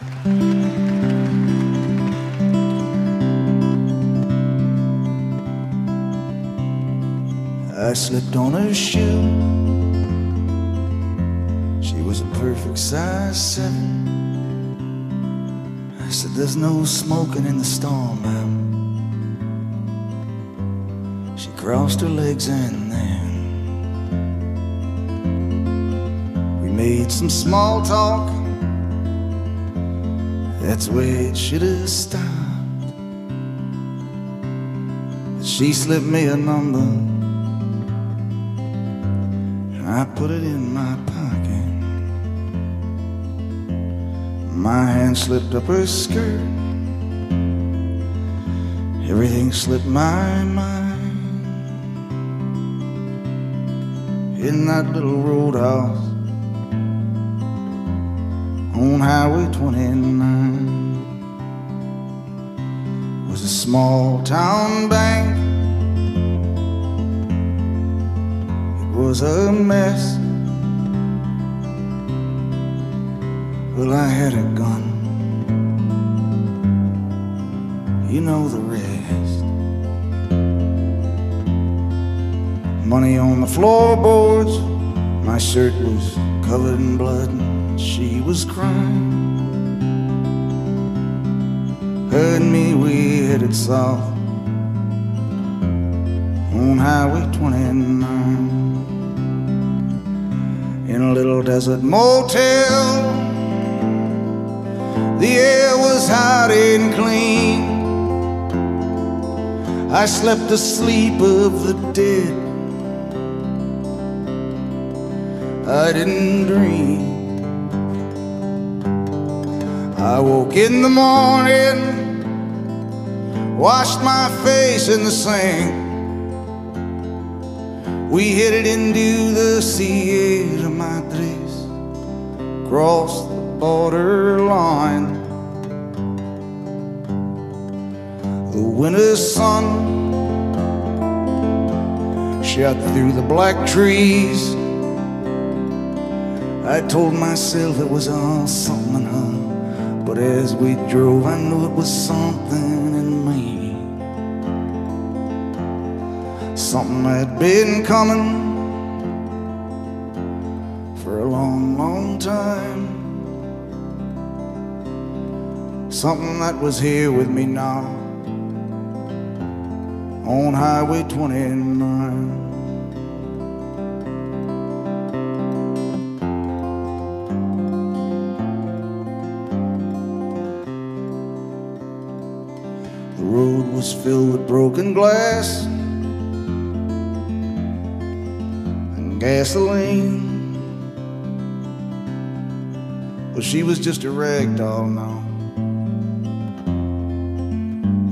I slipped on her shoe. She was a perfect size seven. I said, There's no smoking in the storm, ma'am. She crossed her legs and then we made some small talk. That's where it should have stopped. She slipped me a number. I put it in my pocket. My hand slipped up her skirt. Everything slipped my mind. In that little roadhouse on Highway 29 was a small town bank. It was a mess. Well, I had a gun. You know the rest. Money on the floorboards. My shirt was covered in blood. She was crying. Heard me, we headed south on Highway 29 in a little desert motel. The air was hot and clean. I slept the sleep of the dead. I didn't dream. I woke in the morning, washed my face in the sink. We headed into the Sierra Madres, crossed the border line. The winter sun shot through the black trees. I told myself it was all something, huh? But as we drove, I knew it was something in me something had been coming for a long, long time. Something that was here with me now on Highway 29. Was filled with broken glass and gasoline. Well, she was just a rag doll now.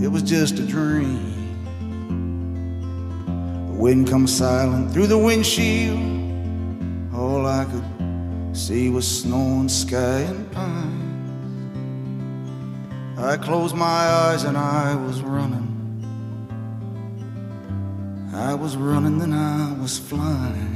It was just a dream. The wind comes silent through the windshield. All I could see was snow and sky and pine. I closed my eyes and I was running. I was running, then I was flying.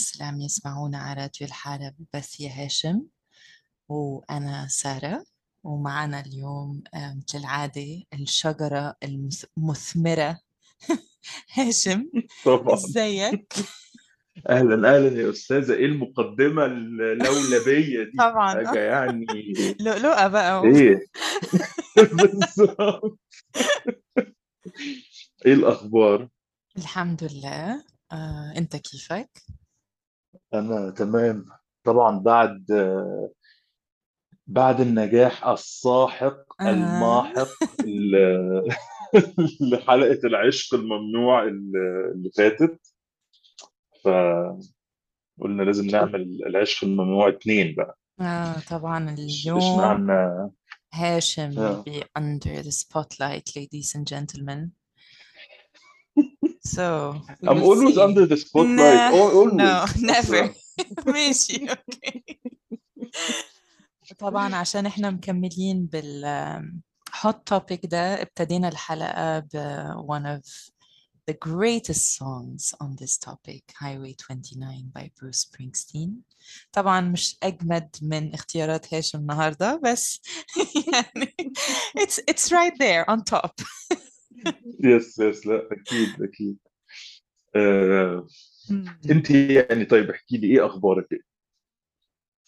الناس اللي عم يسمعونا على راديو الحارة ببث يا هاشم وأنا سارة ومعنا اليوم مثل العادة الشجرة المثمرة هاشم طبعا. إزيك؟ أهلا أهلا يا أستاذة. إيه المقدمة اللولبيه دي؟ طبعا. حاجة يعني لؤلؤة بقى إيه؟ بالظبط. إيه الأخبار؟ الحمد لله. آه، أنت كيفك؟ أنا تمام. طبعا بعد بعد النجاح الساحق آه. الماحق ل- لحلقه العشق الممنوع اللي فاتت. فقلنا لازم نعمل العشق الممنوع اتنين بقى. آه طبعا اليوم اشمعنى هاشم Yeah. be under the spotlight ladies and gentlemen. So I'm always see. under the spotlight al- always no never ماشي أوكي طبعا عشان إحنا مكملين بال hot topic ده ابتدينا الحلقة ب one of the greatest songs on this topic Highway 29 by Bruce Springsteen طبعا مش أجمد من اختيارات هاشم النهاردة بس يعني it's, it's right there on top يس يس لا أكيد أكيد آه،. أنت يعني طيب احكي لي إيه أخبارك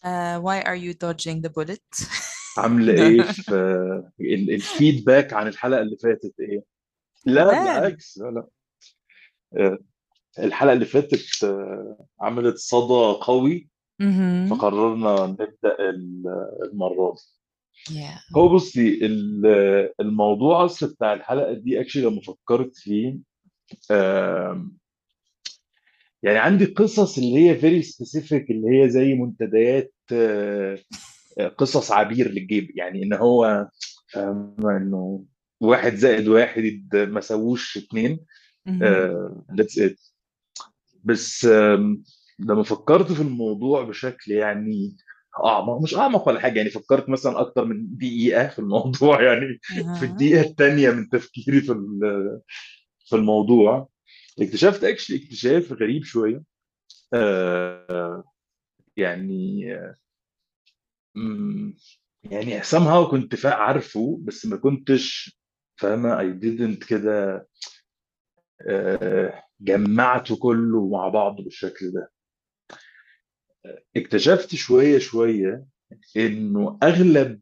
Uh, why are you dodging the bullet? عاملة إيه في ال- الفيدباك عن الحلقة اللي فاتت إيه لا. بالعكس لا لا آه، الحلقة اللي فاتت آه، عملت صدى قوي. فقررنا نبدأ ال- المرة دي Yeah. هو بصي ال- الموضوع أصلا بتاع الحلقة دي actually لما فكرت فيه يعني عندي قصص اللي هي very specific اللي هي زي منتديات آه، قصص عبير للجيب يعني إن هو إنه واحد زائد واحد ما سووش اتنين Mhm. that's it بس لما فكرت في الموضوع بشكل يعني أعمق مش أعمق ولا حاجة يعني فكرت مثلا أكتر من دقيقة في الموضوع يعني في. الدقيقة الثانية من تفكيري في في الموضوع. اكتشفت actually اكتشاف غريب شوية. آه، يعني مم، يعني somehow كنت عارفه بس ما كنتش فاهمة I didn't كده آه، جمعته كله مع بعض بالشكل ده. اكتشفت شوية شوية إنه أغلب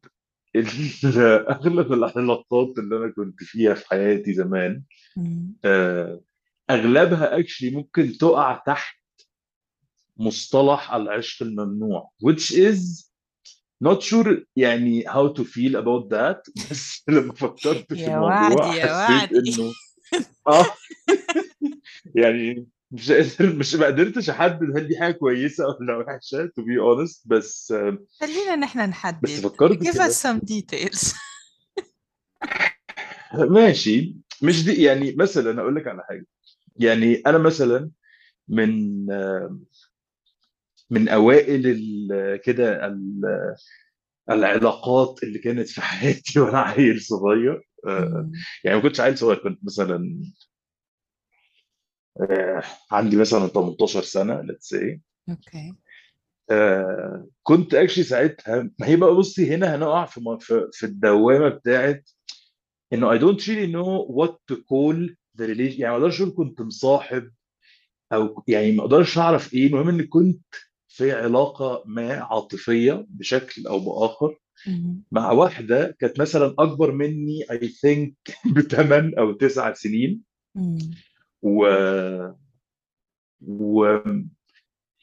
أغلب العلاقات اللي أنا كنت فيها في حياتي زمان. آه، أغلبها اكشلي ممكن تقع تحت مصطلح العشق الممنوع which is not sure يعني how to feel about that بس لما فكرت في الموضوع حسيت إنه آه يعني مش قادر مش ما قدرتش أحدد هل دي حاجة كويسة ولا وحشة to be honest بس خلينا نحن بس نحدد. فكرت give us some details. ماشي. مش دي يعني مثلا أقول لك على حاجة. يعني أنا مثلا من من أوائل كده ال- العلاقات اللي كانت في حياتي وأنا عيل صغير. آه،. يعني ما كنتش عيل صغير كنت مثلا آه، عندي مثلا 18 سنة let's say okay آه، كنت actually ساعتها ما هي بقى بصي هنا هنقع في في في الدوامة بتاعت إنه I don't really know what to call the relation يعني ما أقدرش أقول كنت مصاحب أو يعني ما أقدرش أعرف إيه المهم إني كنت في علاقة ما عاطفية بشكل أو بآخر. مع واحدة كانت مثلا أكبر مني I think بثمان أو تسع سنين. و و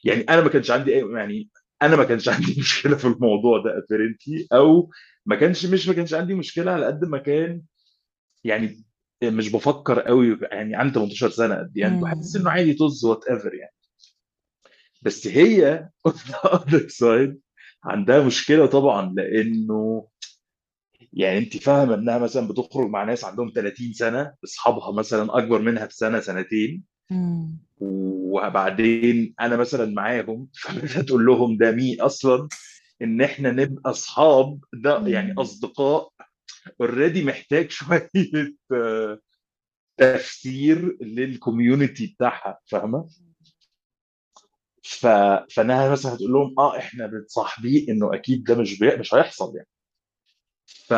يعني أنا ما كانش عندي يعني أنا ما كانش عندي مشكلة في الموضوع ده apparently أو ما كانش مش ما كانش عندي مشكلة على قد ما كان يعني مش بفكر قوي يعني عندي 18 سنة قد يعني بحس إنه عادي طز وات ايفر يعني. بس هي the other side عندها مشكلة طبعا لأنه يعني انت فاهمة انها مثلا بتخرج مع ناس عندهم 30 سنة اصحابها مثلا أكبر منها بسنة سنتين. وبعدين أنا مثلا معاهم فتقول لهم ده مين أصلا؟ إن إحنا نبقى أصحاب ده يعني. أصدقاء. already محتاج شوية آه، تفسير لل community بتاعها فاهمة؟ ف... فأنها مثلا هتقول لهم آه إحنا بنصاحبيه إنه أكيد ده مش بي... مش هيحصل يعني. ف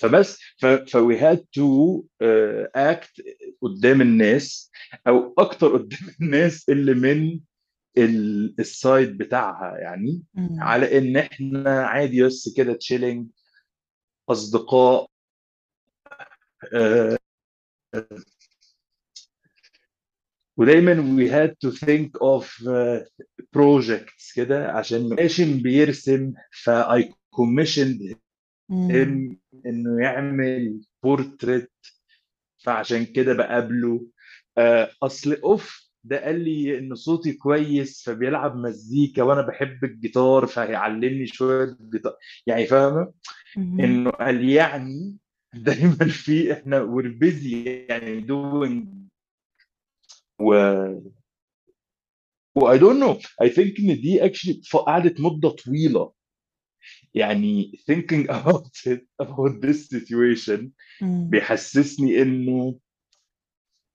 فبس ف... ف we had to uh, act قدام الناس أو أكتر قدام الناس اللي من ال- ال side بتاعها يعني Mhm. على إن إحنا عادي بس كده chilling أصدقاء آه، ودايما we had to think of uh, projects كده عشان هاشم بيرسم ف Mhm. him إنه يعمل بورتريت فعشان كده بقابله. آه، أصل أوف ده قال لي إن صوتي كويس فبيلعب مزيكا وأنا بحب الجيتار فهيعلمني شوية جيتار يعني فاهمة. إنه قال يعني دايما في إحنا we're busy يعني doing. و و I don't know. I think إن دي actually ف- قعدت مدة طويلة. يعني thinking about it about this situation مم. بيحسسني إنه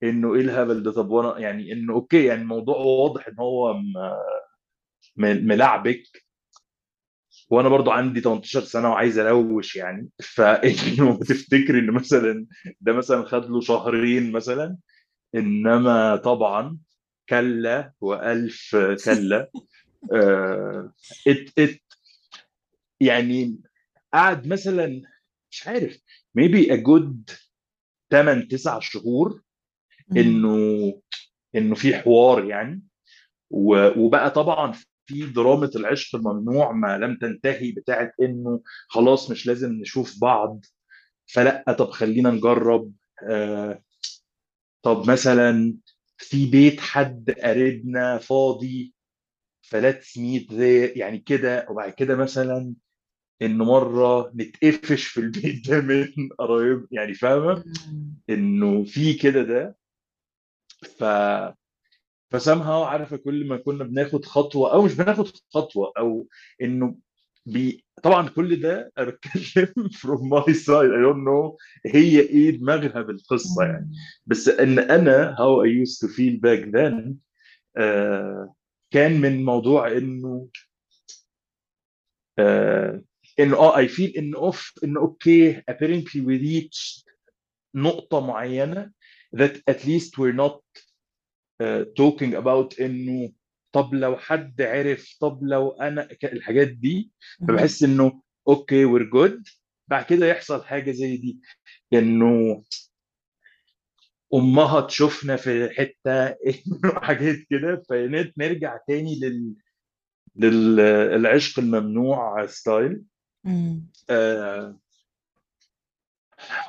إنه إيه الهبل ده؟ طب وأنا يعني إنه أوكي يعني الموضوع واضح إن هو ملعبك. وأنا برضو عندي 18 سنة وعايز أروش يعني. فإنه تفتكر إن مثلا ده مثلا خد له شهرين مثلا. إنما طبعا كلا وألف كلا. آه ات ات يعني قعد مثلا مش عارف maybe a good 8 9 شهور. إنه إنه في حوار يعني. وبقى طبعا في درامة العشق الممنوع ما لم تنتهي بتاعت إنه خلاص مش لازم نشوف بعض. فلأ طب خلينا نجرب آه طب مثلا في بيت حد قريبنا فاضي ف let's meet يعني كده. وبعد كده مثلا إنه مرة نتقفش في البيت ده من قرايب يعني فاهمة. إنه في كده ده ف ف somehow عارفة كل ما كنا بناخد خطوة أو مش بناخد خطوة أو إنه بي طبعا كل ده أنا بتكلم from my side I don't know هي إيه دماغها بالقصة يعني. بس إن أنا how I used to feel back then آه كان من موضوع إنه آه إنه آه I feel إنه أوف إنه okay apparently we reached نقطة معينة that at least we're not uh, talking about إنه طب لو حد عرف طب لو أنا الحاجات دي. فبحس إنه okay we're good بعد كده يحصل حاجة زي دي إنه أمها تشوفنا في حتة حاجات كده. فنرجع تاني لل للعشق الممنوع style مم. آه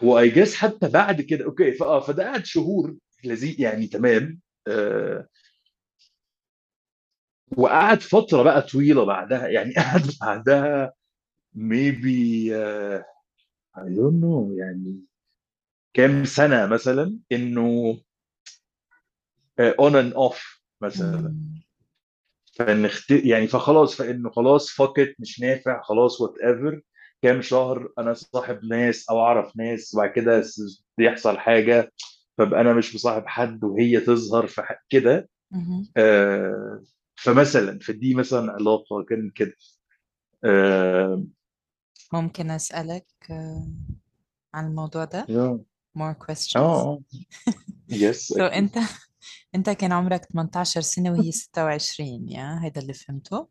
و I guess حتى بعد كده okay فاه فده قعد شهور لذيذ يعني تمام. آه وقعد فترة بقى طويلة بعدها يعني قعد بعدها maybe uh, I don't know يعني كام سنة مثلا إنه uh, on and off مثلا. مم. فنخت... يعني فخلاص فإنه خلاص فكت مش نافع خلاص whatever كام شهر أنا صاحب ناس أو أعرف ناس وبعد كده يحصل حاجة فأبقى أنا مش مصاحب حد وهي تظهر في كده. آه فمثلا فدي مثلا علاقة كانت كده. آه ممكن أسألك آه، عن الموضوع ده؟ آه more questions. آه يس so أنت أنت كان عمرك 18 سنة وهي 26 يا هيدا اللي فهمته؟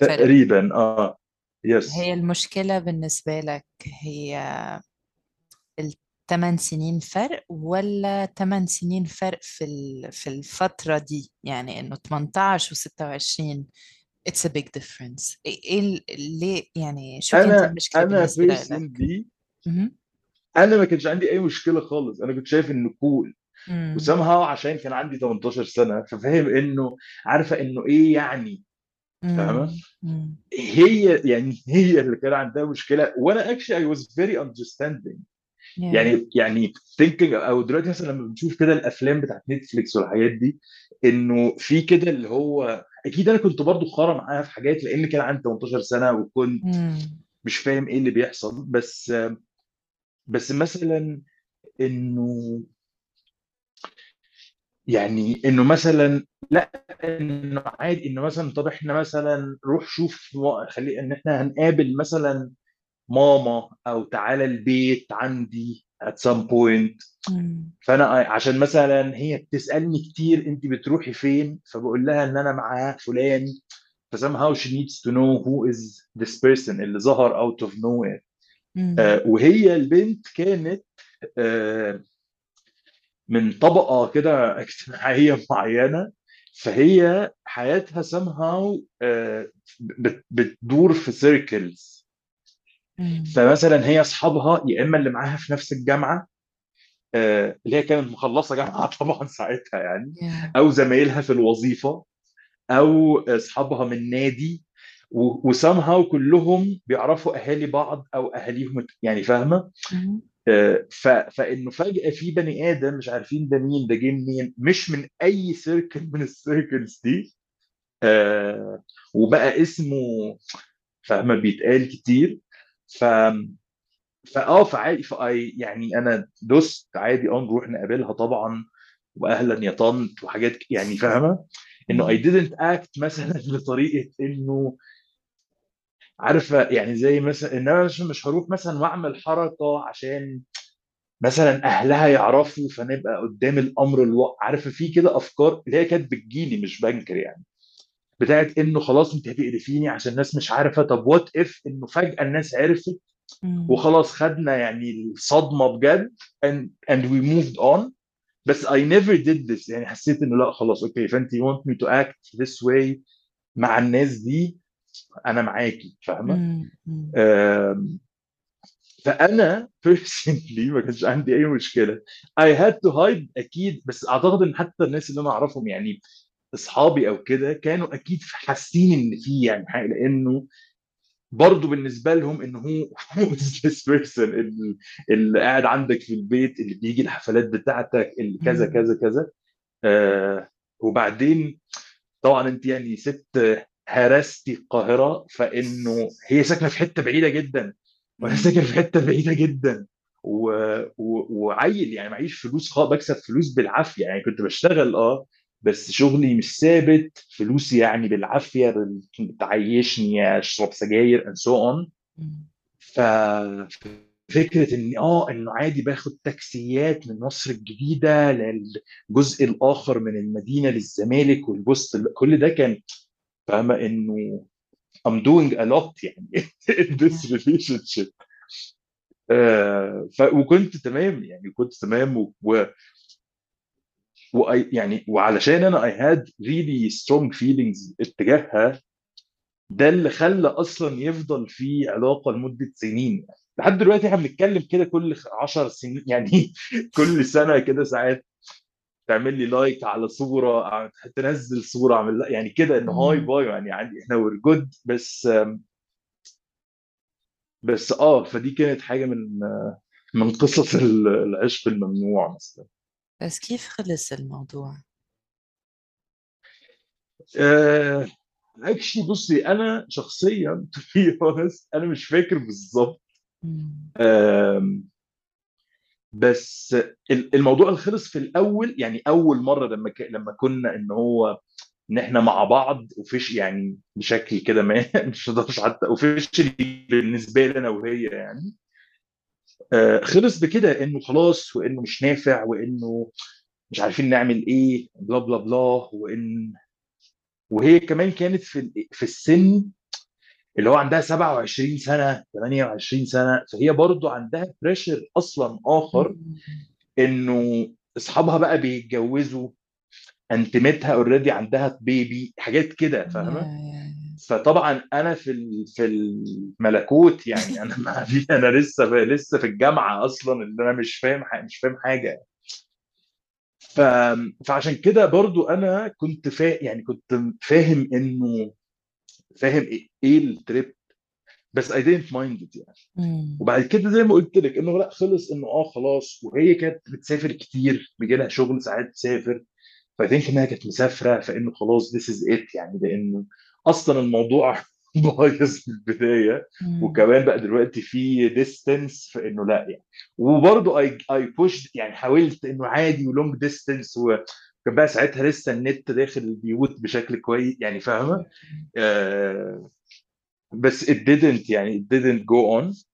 فرق تقريبا آه يس هي المشكلة بالنسبة لك هي الثمان سنين فرق ولا ثمان سنين فرق في في الفترة دي؟ يعني إنه 18 و 26 it's a big difference. إيه إيه ال- ليه؟ يعني شو كانت أنا المشكلة أنا بالنسبة لك؟ مهم. أنا ما كانش عندي أي مشكلة خالص. أنا كنت شايف انه كول مم. وسامها عشان كان عندي 18 سنة ففاهم إنه عارفة إنه إيه يعني فاهمة. هي يعني هي اللي كان عندها مشكلة وأنا actually I was very understanding Yeah. يعني يعني thinking أو دلوقتي مثلا لما بنشوف كده الأفلام بتاعت نتفليكس والحاجات دي إنه في كده اللي هو أكيد أنا كنت برضو خارة معاها في حاجات لأن كان عندي 18 سنة وكنت. مش فاهم إيه اللي بيحصل بس بس مثلا إنه يعني إنه مثلا لا إنه عادي إنه مثلا طب إحنا مثلا روح شوف خلي إن إحنا هنقابل مثلا ماما أو تعالى البيت عندي at some point مم. فأنا عشان مثلا هي بتسألني كتير انت بتروحي فين فبقول لها إن أنا مع فلان ف somehow she needs to know who is this person اللي ظهر out of nowhere. آه وهي البنت كانت آه من طبقة كده اجتماعية معينة فهي حياتها somehow آه، بت- بتدور في سيركلز. فمثلا هي أصحابها يا إما اللي معاها في نفس الجامعة آه، اللي هي كانت مخلصة جامعة طبعا ساعتها يعني. أو زمايلها في الوظيفة أو أصحابها من نادي و somehow كلهم بيعرفوا أهالي بعض أو أهاليهم يعني فاهمة. فإنه فجأة في بني آدم مش عارفين ده مين ده جه منين مش من أي circle من ال circles دي آه، وبقى اسمه فاهمه بيتقال كتير ف فاه فعادي يعني أنا دوست عادي آه نروح نقابلها طبعا واهلا يا طنط وحاجات يعني فاهمة إنه مم. didn't act مثلا بطريقه إنه عارفه يعني زي مثلا إن أنا مش هروح مثلا وأعمل حركة عشان مثلا أهلها يعرفوا فنبقى قدام الأمر الواقع عارفه في كده أفكار اللي هي كانت بتجيلي مش بنكر يعني. بتاعت إنه خلاص أنت هتقرفيني عشان الناس مش عارفة طب وات اف إنه فجأة الناس عرفت. وخلاص خدنا يعني الصدمة بجد and, and we moved on. بس I never did this يعني حسيت إنه لأ خلاص أوكي فأنت you want me to act this way مع الناس دي. أنا معاكي فاهمة؟ فأنا personally ما كانش عندي أي مشكلة. I had to hide أكيد بس أعتقد إن حتى الناس اللي أنا أعرفهم يعني أصحابي أو كده كانوا أكيد حاسين إن في يعني حاجة لأنه برضه بالنسبة لهم انه هو this person اللي, قاعد عندك في البيت اللي بيجي الحفلات بتاعتك اللي كذا. كذا كذا. آه وبعدين طبعا أنت يعني ست هرستي القاهرة فإنه هي ساكنة في حتة بعيدة جدا وأنا. ساكن في حتة بعيدة جدا و... و... وعيل يعني معيش فلوس خالص بكسب فلوس بالعافية يعني كنت بشتغل آه بس شغلي مش ثابت فلوسي يعني بالعافية بال- تعيشني أشرب سجاير and so on مم. ف فكره إن آه إنه عادي باخد تاكسيات من مصر الجديدة للجزء الآخر من المدينة للزمالك والبوست كل ده كان فاهمة إنه I'm doing a lot يعني in this relationship. آه ف... وكنت تمام يعني كنت تمام و... و... و... يعني وعلشان أنا I had really strong feelings اتجاهها ده اللي خلى أصلا يفضل في علاقة لمدة سنين. يعني. لحد دلوقتي إحنا بنتكلم كده كل 10 سنين يعني كل سنة كده ساعات. تعمل لي like على صورة تنزل صورة أعمل يعني كده انه hi. bye يعني عندي إحنا we're good بس بس آه فدي كانت حاجة من من قصص ال- العشق الممنوع مثلا بس كيف خلص الموضوع؟ آه actually بصي أنا شخصيا honest أنا مش فاكر بالظبط. بس ال- الموضوع خلص في الأول يعني أول مرة لما ك... لما كنا إن هو إن إحنا مع بعض وفيش يعني بشكل كده ما مش هقدرش حتى officially بالنسبة لي أنا وهي يعني. آه خلص بكده إنه خلاص وإنه مش نافع وإنه مش عارفين نعمل إيه blah blah blah وان وهي كمان كانت في في السن اللي هو عندها 27 سنة 28 سنة. فهي برضو عندها pressure أصلا آخر. إنه أصحابها بقى بيتجوزوا أنتمتها already عندها baby حاجات كده فاهمة؟ فطبعا أنا في في الملكوت يعني أنا ما في أنا لسه في لسه في الجامعة أصلا اللي أنا مش فاهم مش فاهم حاجة. ف... فعشان كده برضو أنا كنت فا... يعني كنت فاهم إنه فاهم إيه, إيه ال trip بس I didn't mind it يعني. وبعد كده زي ما قلت لك إنه لا خلص إنه آه خلاص وهي كانت بتسافر كتير بيجي لها شغل ساعات تسافر ف I think إنها كانت مسافرة فإنه خلاص this is it يعني لأنه أصلا الموضوع بايظ في البداية. وكمان بقى دلوقتي في distance فإنه لا يعني وبرضه I I push يعني حاولت إنه عادي و long distance وكان بقى ساعتها لسه النت داخل البيوت بشكل كويس يعني فاهمة؟ آه بس it didn't يعني it didn't go on.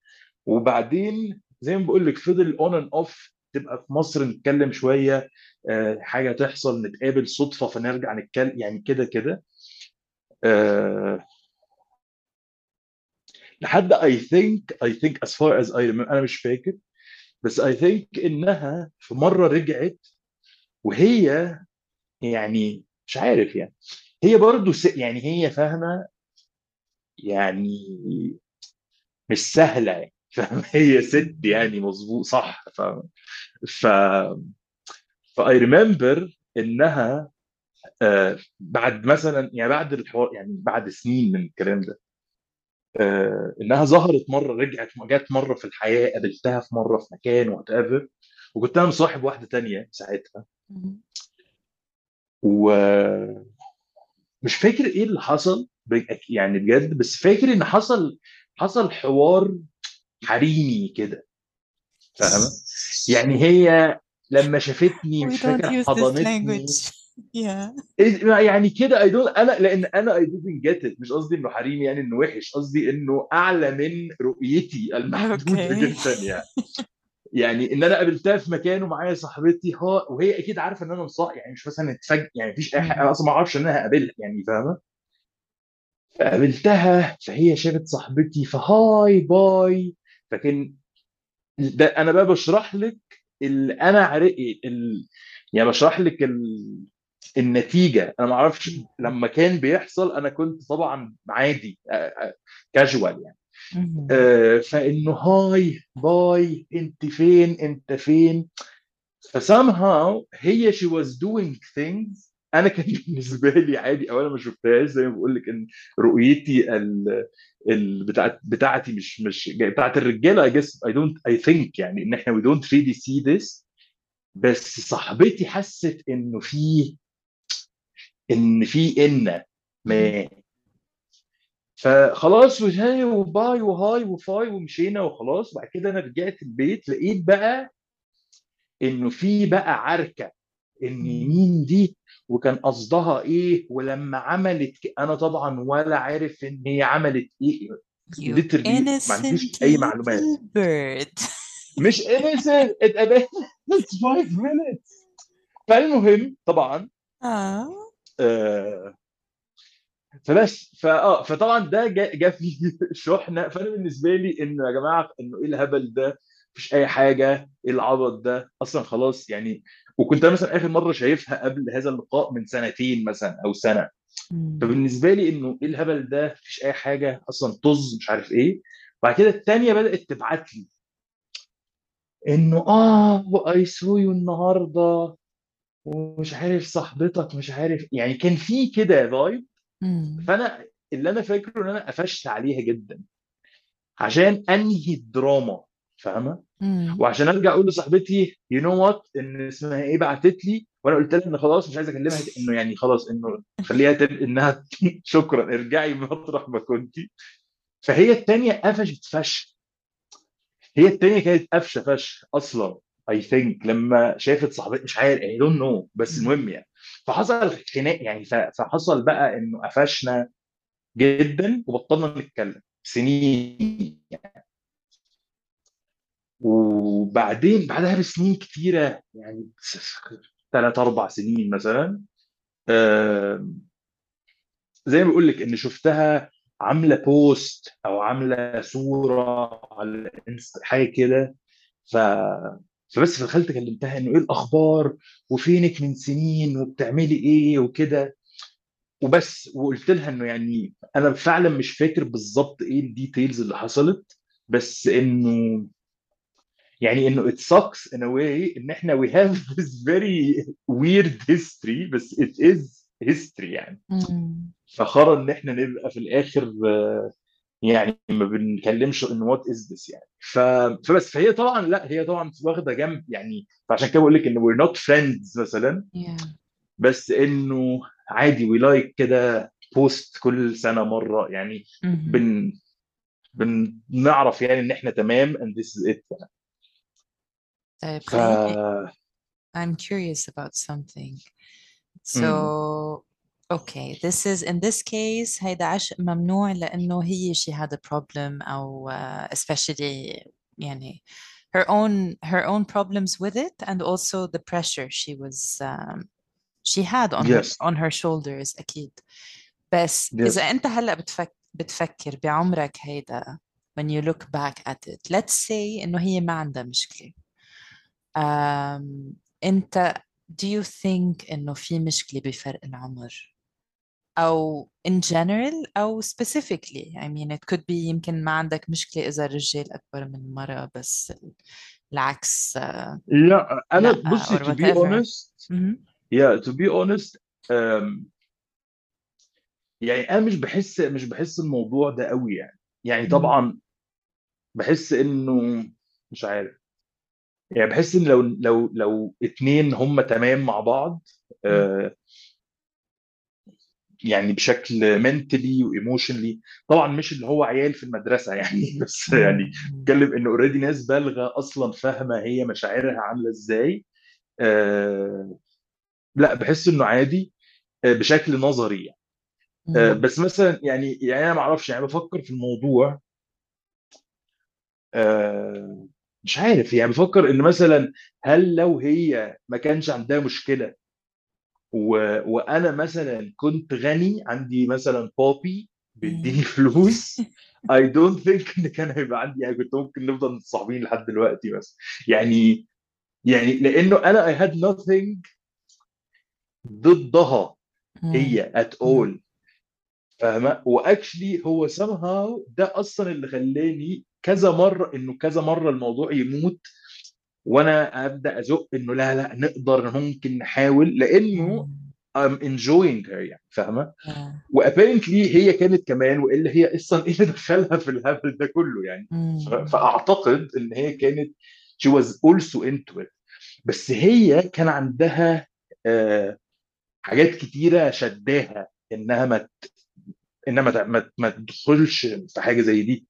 وبعدين زي ما بقول لك فضل on and off تبقى في مصر نتكلم شوية آه، حاجة تحصل نتقابل صدفة فنرجع نتكلم يعني كده كده. آه، لحد I think I think as far as I remember أنا مش فاكر. بس I think إنها في مرة رجعت وهي يعني مش عارف يعني. هي برضو س... يعني هي فاهمة يعني مش سهلة يعني. فاهم هي ست يعني مظبوط صح فاهم ف ف I remember إنها آه بعد مثلا يعني بعد الحوار يعني بعد سنين من الكلام ده آه إنها ظهرت مرة رجعت جت مرة في الحياة قابلتها في مرة في مكان وات ايفر وكنت أنا مصاحب واحدة تانية ساعتها. مم. ومش فاكر إيه اللي حصل يعني بجد بس فاكر ان حصل حصل حوار حريمي كده فاهمة يعني هي لما شافتني مش فاكر حضنتني. Yeah. إيه- يعني كده I don't أنا لأن أنا I didn't مش قصدي إنه حريم يعني إنه وحش قصدي إنه أعلى من رؤيتي المحدودة Okay. جدا يعني يعني إن أنا قابلتها في مكان ومعايا صاحبتي ها وهي أكيد عارفة إن أنا مصاحب يعني مش مثلا اتفاجئ يعني مفيش أي حاجة أنا أصلا ما أعرفش إن أنا هقابلها يعني فاهمة؟ فقابلتها فهي شافت صاحبتي ف hi bye. فكان ده أنا بقى بشرح لك اللي أنا عارف ال... يعني بشرح لك ال... النتيجة. أنا ما أعرفش لما كان بيحصل أنا كنت طبعا عادي كاجوال يعني. آه، فإنه هاي باي أنت فين أنت فين. فسامهاو هي she was doing things. أنا كان بالنسبة لي عادي أو أنا ما شفتهاش. زي ما بقول لك إن رؤيتي ال بتاعت بتاعتي مش مش بتاعت الرجالة I guess I don't I think يعني إن إحنا we don't really see this. بس صاحبتي حست إنه في إن في إن ما فخلاص وهاي وباي وهاي وفاي ومشينا وخلاص. بعد كده أنا رجعت البيت لقيت بقى إنه في بقى عركة إن مين دي وكان قصدها إيه ولما عملت ك... أنا طبعا ولا عارف إن هي عملت إيه literally ما عنديش أي معلومات. Bird. مش innocent it it's five minutes. فالمهم طبعا آه. آه فبس فاه فطبعا ده جا, جا فيه شحنة. فأنا بالنسبة لي إنه يا جماعة إنه إيه الهبل ده؟ مفيش أي حاجة. إيه العبط ده؟ أصلا خلاص يعني. وكنت أنا مثلا آخر مرة شايفها قبل هذا اللقاء من سنتين مثلا أو سنة. فبالنسبة لي إنه إيه الهبل ده؟ مفيش أي حاجة. أصلا طز مش عارف إيه. بعد كده الثانية بدأت تبعت لي. إنه آه و I saw you النهارده. ومش عارف صاحبتك مش عارف. يعني كان في كده vibe مم. فأنا اللي أنا فاكره إن أنا قفشت عليها جدا عشان أنهي الدراما فاهمة. وعشان أرجع أقول لصاحبتي you know what إن اسمها إيه بعتت لي. وأنا قلت لها إن خلاص مش عايز أكلمها إنه يعني خلاص إنه خليها تب... إنها شكرا ارجعي مطرح ما كنتي. فهي الثانية قفشت فشخ. هي الثانية كانت قفشة فشخ أصلا I think لما شافت صاحبتي مش عارف I don't know بس المهم يعني. فحصل خناق يعني فحصل بقى إنه قفشنا جدا وبطلنا نتكلم سنين يعني. وبعدين بعدها بسنين كتيرة يعني ثلاث أربع سنين مثلا زي ما بقول لك إن شفتها عاملة post أو عاملة صورة على حاجة كده ف فبس دخلت كلمتها إنه إيه الأخبار؟ وفينك من سنين؟ وبتعملي إيه؟ وكده. وبس وقلت لها إنه يعني أنا فعلا مش فاكر بالظبط إيه ال details اللي حصلت بس إنه يعني إنه it sucks in a way إن إحنا we have this very weird history بس it is history يعني. فخرا إن إحنا نبقى في الآخر يعني ما بنتكلمش إن what is this يعني ف... فبس فهي طبعا لا هي طبعا واخدة جنب يعني فعشان كده بقول لك إن we're not friends مثلا Yeah. بس إنه عادي we like كده post كل سنة مرة يعني مهم. بن بنعرف يعني إن إحنا تمام and this is it يعني. طيب ف I'm curious about something. So, مم. okay, this is in this case هيدا عشق ممنوع لأنه هي she had a problem أو uh, especially يعني her own her own problems with it and also the pressure she was um, she had on her yes on her shoulders أكيد بس إذا yes أنت هلأ بتفك بتفكر بعمرك هيدا when you look back at it let's say إنه هي ما عندها مشكلة um, أنت do you think إنه في مشكلة بفرق العمر أو in general أو specifically I mean it could be يمكن ما عندك مشكلة إذا الرجال أكبر من المرأة بس العكس لا أنا لا بصي to be honest مهم. yeah to be honest um, يعني أنا مش بحس مش بحس الموضوع ده قوي يعني يعني. طبعا بحس إنه مش عارف يعني بحس إن لو لو لو اتنين هم تمام مع بعض مم. آه، يعني بشكل mentally و emotionally طبعا مش اللي هو عيال في المدرسة يعني بس يعني. بتكلم إنه already ناس بالغة أصلا فاهمة هي مشاعرها عاملة إزاي آه لا بحس إنه عادي آه بشكل نظري يعني. آه. بس مثلا يعني يعني أنا ما أعرفش يعني بفكر في الموضوع آه مش عارف يعني بفكر إن مثلا هل لو هي ما كانش عندها مشكلة و... وأنا مثلا كنت غني عندي مثلا بابي بيديني. فلوس I don't think إن كان هيبقى عندي يعني كنت ممكن نفضل متصاحبين لحد دلوقتي بس يعني يعني لأنه أنا I had nothing ضدها. هي at مم. all فاهمة واكشلي هو somehow ده أصلا اللي خلاني كذا مرة إنه كذا مرة الموضوع يموت وأنا ابدا ازق انه لا لا نقدر ممكن نحاول لأنه. I'm enjoying her يعني فاهمة Yeah. وابيرنتلي هي كانت كمان والا هي أصلا إيه اللي دخلها في الهبل ده كله يعني. فأعتقد إن هي كانت she was also into it بس هي كان عندها آه، حاجات كتيرة شداها إنها ما إنها ما ما تدخلش في حاجة زي دي.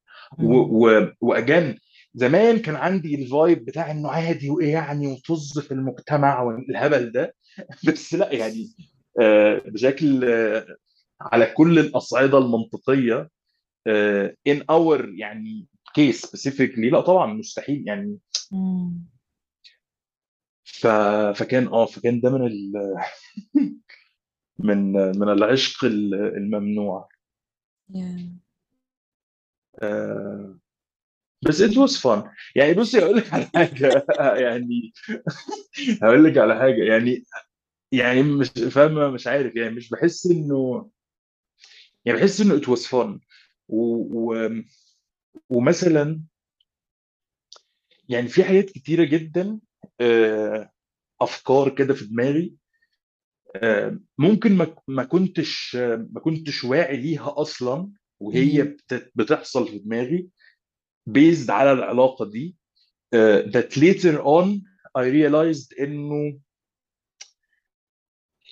واجان زمان كان عندي الفايب بتاع إنه عادي وايه يعني وطز في المجتمع والهبل ده بس لا يعني آه، بشكل آه، على كل الأصعدة المنطقية آه، in our يعني كيس specifically لا طبعا مستحيل يعني. ف... فكان آه فكان ده من ال... من من العشق ال- الممنوع Yeah. آه، بس it was fun. يعني بصي أقول لك على حاجة. يعني هقول لك على حاجة. يعني يعني مش فاهمة؟ مش عارف. يعني مش بحس إنه يعني بحس إنه it was fun. و... و... ومثلا يعني في حاجات كتيرة جدا آه، أفكار كده في دماغي آه، ممكن ما كنتش آه، ما كنتش واعي ليها أصلا وهي بتحصل في دماغي. Based على العلاقة دي that later on I realized إنه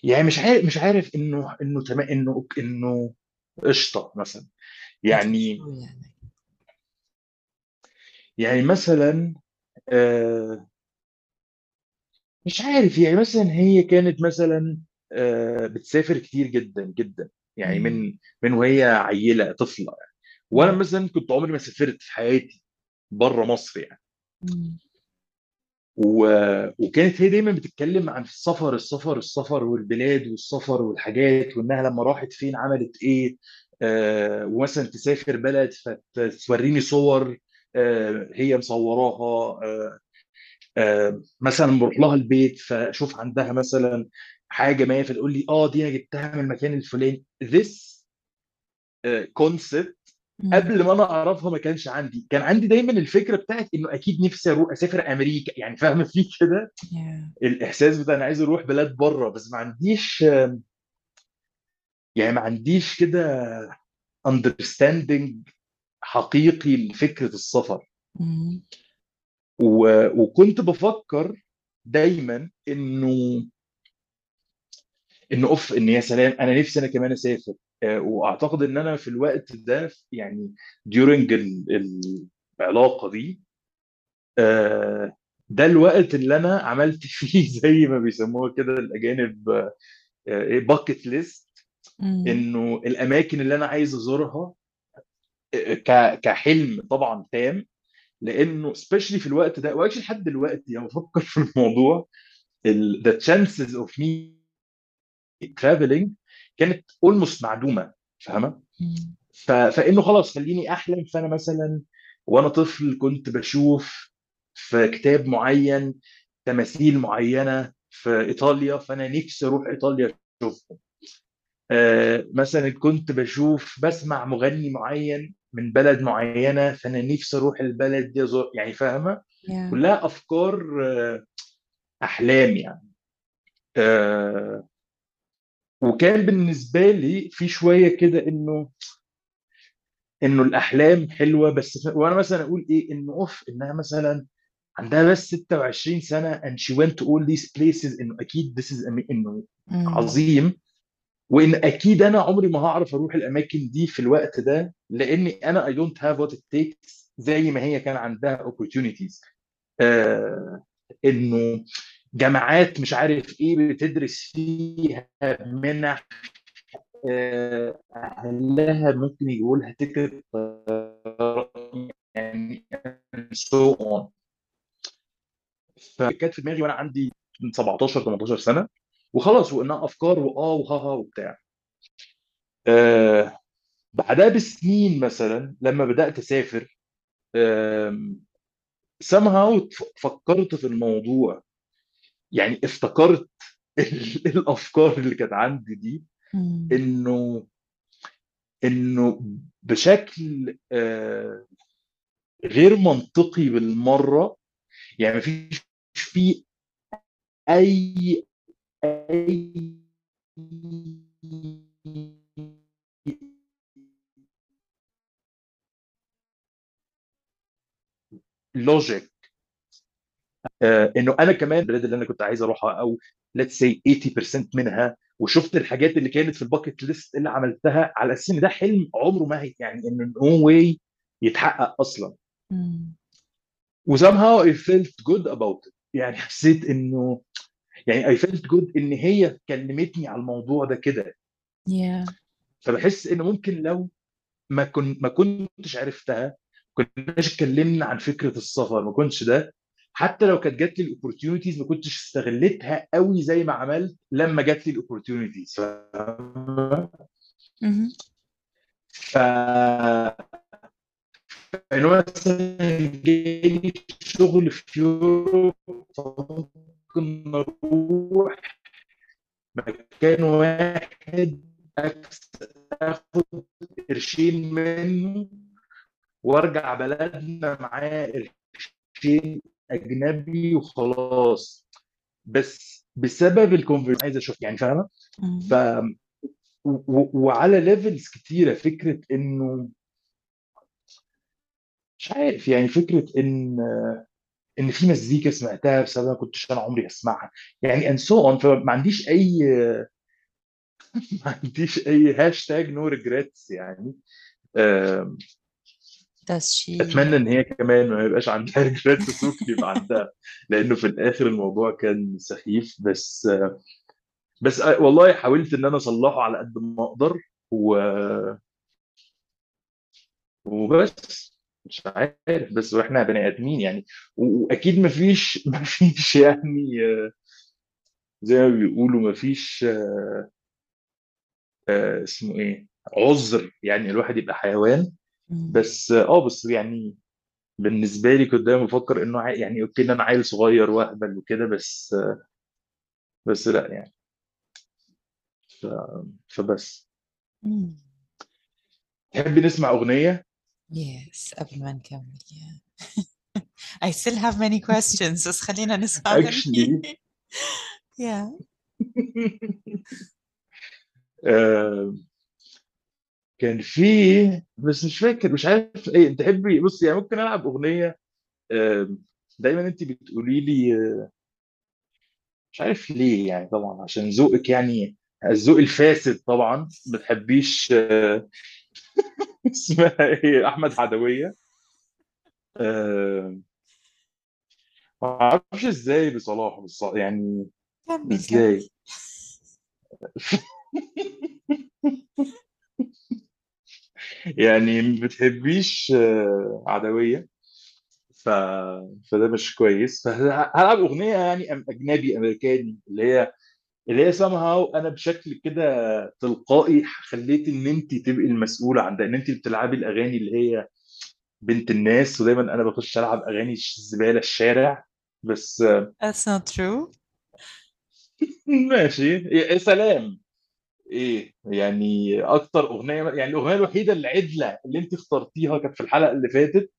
يعني مش عارف مش عارف انه إنه تمام انه إنه قشطة مثلا. مثل يعني يعني. يعني مثلا آه، مش عارف يعني مثلا هي كانت مثلا آه، بتسافر كتير جدا جدا. يعني. من من وهي عيلة طفلة وأنا. مثلا كنت عمري ما سافرت في حياتي بره مصر يعني مم. و... وكانت هي دايما بتتكلم عن السفر السفر السفر والبلاد والسفر والحاجات وإنها لما راحت فين عملت إيه آه ومثلا تسافر بلد فتوريني صور آه هي مصوراها آه آه مثلا بروح لها البيت فأشوف عندها مثلا حاجة ما فتقول لي آه دي أنا جبتها من المكان الفلاني this concept مم. قبل ما أنا اعرفها ما كانش عندي. كان عندي دايما الفكرة بتاعت إنه أكيد نفسي أروح أسافر أمريكا. يعني فاهمة في كده؟ Yeah. الإحساس بتاع أنا عايز أروح بلاد بره. بس ما عنديش يعني ما عنديش كده understanding حقيقي لفكرة السفر. و... وكنت بفكر دايما إنه إنه أوف إن يا سلام أنا نفسي أنا كمان أسافر. وأعتقد إن أنا في الوقت ده يعني during ال- العلاقة دي آه، ده الوقت اللي أنا عملت فيه زي ما بيسموها كده الأجانب آه، إيه باكيت ليست مم. إنه الأماكن اللي أنا عايز أزورها آه، كحلم طبعا تام لإنه سبيشلي في الوقت ده وأكشلي لحد دلوقتي لما بفكر في الموضوع ال- the chances of me traveling كانت almost معدومة فاهمة؟ فإنه خلاص خليني أحلم فأنا مثلا وأنا طفل كنت بشوف في كتاب معين تماثيل معينة في إيطاليا فأنا نفسي أروح إيطاليا أشوفهم. آه، مثلا كنت بشوف بسمع مغني معين من بلد معينة فأنا نفسي أروح البلد دي أزور يعني فاهمة؟ Yeah. كلها أفكار آه، أحلام يعني. آه، وكان بالنسبة لي في شوية كده إنه إنه الأحلام حلوة بس ف... وأنا مثلا أقول إيه إنه أوف إنها مثلا عندها بس 26 سنة and she went to all these places إنه أكيد this is mm. عظيم وإن أكيد أنا عمري ما هعرف أروح الأماكن دي في الوقت ده لأني أنا I don't have what it takes زي ما هي كان عندها opportunities آه إنه جامعات مش عارف إيه بتدرس فيها منح آه أهلها ممكن يجيبوا لها تيكت يعني so on. فكانت في دماغي وأنا عندي 17 18 سنة وخلاص وانها أفكار وآه وها وبتاع. آه بعدها بسنين مثلا لما بدأت أسافر somehow فكرت في الموضوع. يعني افتكرت ال- الأفكار اللي كانت عندي دي. إنه إنه بشكل آه، غير منطقي بالمرة يعني مفيش في أي أي logic إنه أنا كمان البلاد اللي أنا كنت عايز أروحها أو let's say 80% منها وشفت الحاجات اللي كانت في ال bucket list اللي عملتها على أساس إن ده حلم عمره ما هي يعني إنه no way يتحقق أصلا. و somehow I felt good about it. يعني حسيت إنه يعني I felt good إن هي كلمتني على الموضوع ده كده. Yeah. فبحس إنه ممكن لو ما كنت ما كنتش عرفتها كناش اتكلمنا عن فكرة السفر ما كنتش ده. حتى لو كانت جات لي ال opportunities ما كنتش استغلتها قوي زي ما عملت لما جات لي ال opportunities ف. ف انه مثلا جالي شغل في يوروب فممكن أروح مكان واحد أخد قرشين منه وأرجع بلدنا معاه قرشين أجنبي وخلاص. بس بسبب الكونفرسيشن عايز أشوف يعني فاهمة. ف و- و- وعلى levels كتيرة فكرة إنه مش عارف يعني فكرة إن إن في مزيكا سمعتها بسبب ما كنتش أنا عمري أسمعها. يعني and so on فما عنديش أي ما عنديش أي hashtag no regrets يعني. أتمنى إن هي كمان ما يبقاش عندها regrets ممكن يبقى عندها لأنه في الآخر الموضوع كان سخيف. بس بس والله حاولت إن أنا أصلحه على قد ما أقدر و... وبس. مش عارف بس وإحنا بني آدمين يعني. وأكيد مفيش مفيش يعني آه، زي ما بيقولوا مفيش آه، اسمه إيه عذر. يعني الواحد يبقى حيوان بس آه بس يعني بالنسبة لي كنت دايما بفكر إنه عا- يعني أوكي إن أنا عيل صغير وأهبل وكده بس بس لأ يعني. ف... فبس. تحبي نسمع أغنية؟ Yes قبل ما نكمل yeah. I still have many questions بس خلينا نسمع أغنية. Actually. Yeah. آه، كان في بس مش فاكر مش عارف إيه تحبي بص يعني ممكن ألعب أغنية دايما انت بتقولي لي آه، مش عارف ليه يعني طبعا عشان ذوقك يعني الذوق الفاسد طبعا ما بتحبيش آه، اسمها إيه أحمد عدويه آه، ما أعرفش إزاي بصراحة بص يعني كمل كمل. إزاي؟ يعني ما بتحبيش آه، عدوية. ف... فده مش كويس. فهلعب أغنية يعني أم- أجنبي أمريكاني اللي هي اللي هي somehow أنا بشكل كده تلقائي خليت إن انت تبقي المسؤولة عن ده إن انت بتلعبي الأغاني اللي هي بنت الناس ودايما أنا بخش ألعب أغاني زبالة الشارع. بس That's not true. ماشي. يا سلام. إيه يعني أكتر أغنية يعني الأغنية الوحيدة العدلة اللي أنت اخترتيها كانت في الحلقة اللي فاتت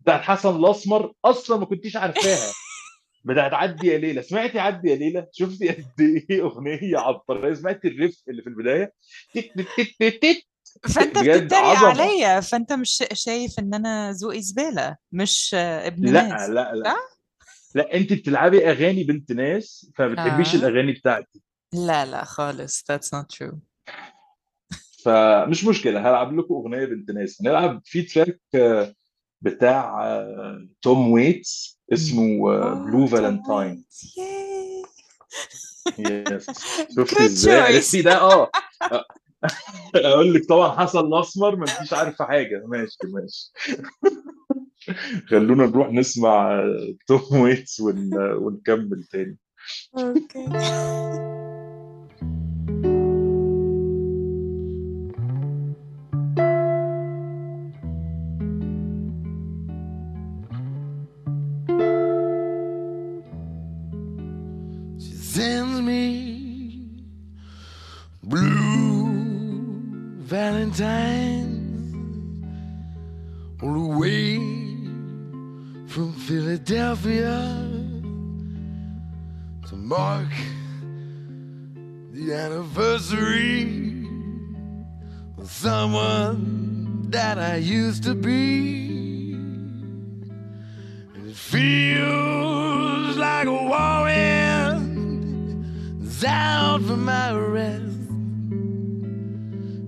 بتاعت حسن الأسمر أصلا ما كنتيش عارفاها. بتاعت عدي يا ليلى. سمعتي عدي يا ليلى؟ شفتي قد إيه أغنية عبقرية؟ سمعتي الريف اللي في البداية؟ تك تك تك تك فأنت بتتريق عليا. فأنت مش شا- شايف إن أنا ذوقي زبالة مش آه، ابن لا ناس. لا لا؟ لا أنت بتلعبي أغاني بنت ناس فما بتحبيش آه. الأغاني بتاعتي. لا لا خالص that's not true. فمش مشكلة هلعب لكم أغنية بنت ناس. هنلعب في track آه، بتاع آه، توم ويتس اسمه Blue Valentine yes شفتي good إزاي عرفتي ده؟ آه. أقول لك طبعا حسن الأسمر ما انتيش عارفه حاجة. ماشي ماشي. خلونا نروح نسمع آه، توم ويتس ون... ونكمل تاني. okay used to be. And it feels like a is out for my rest.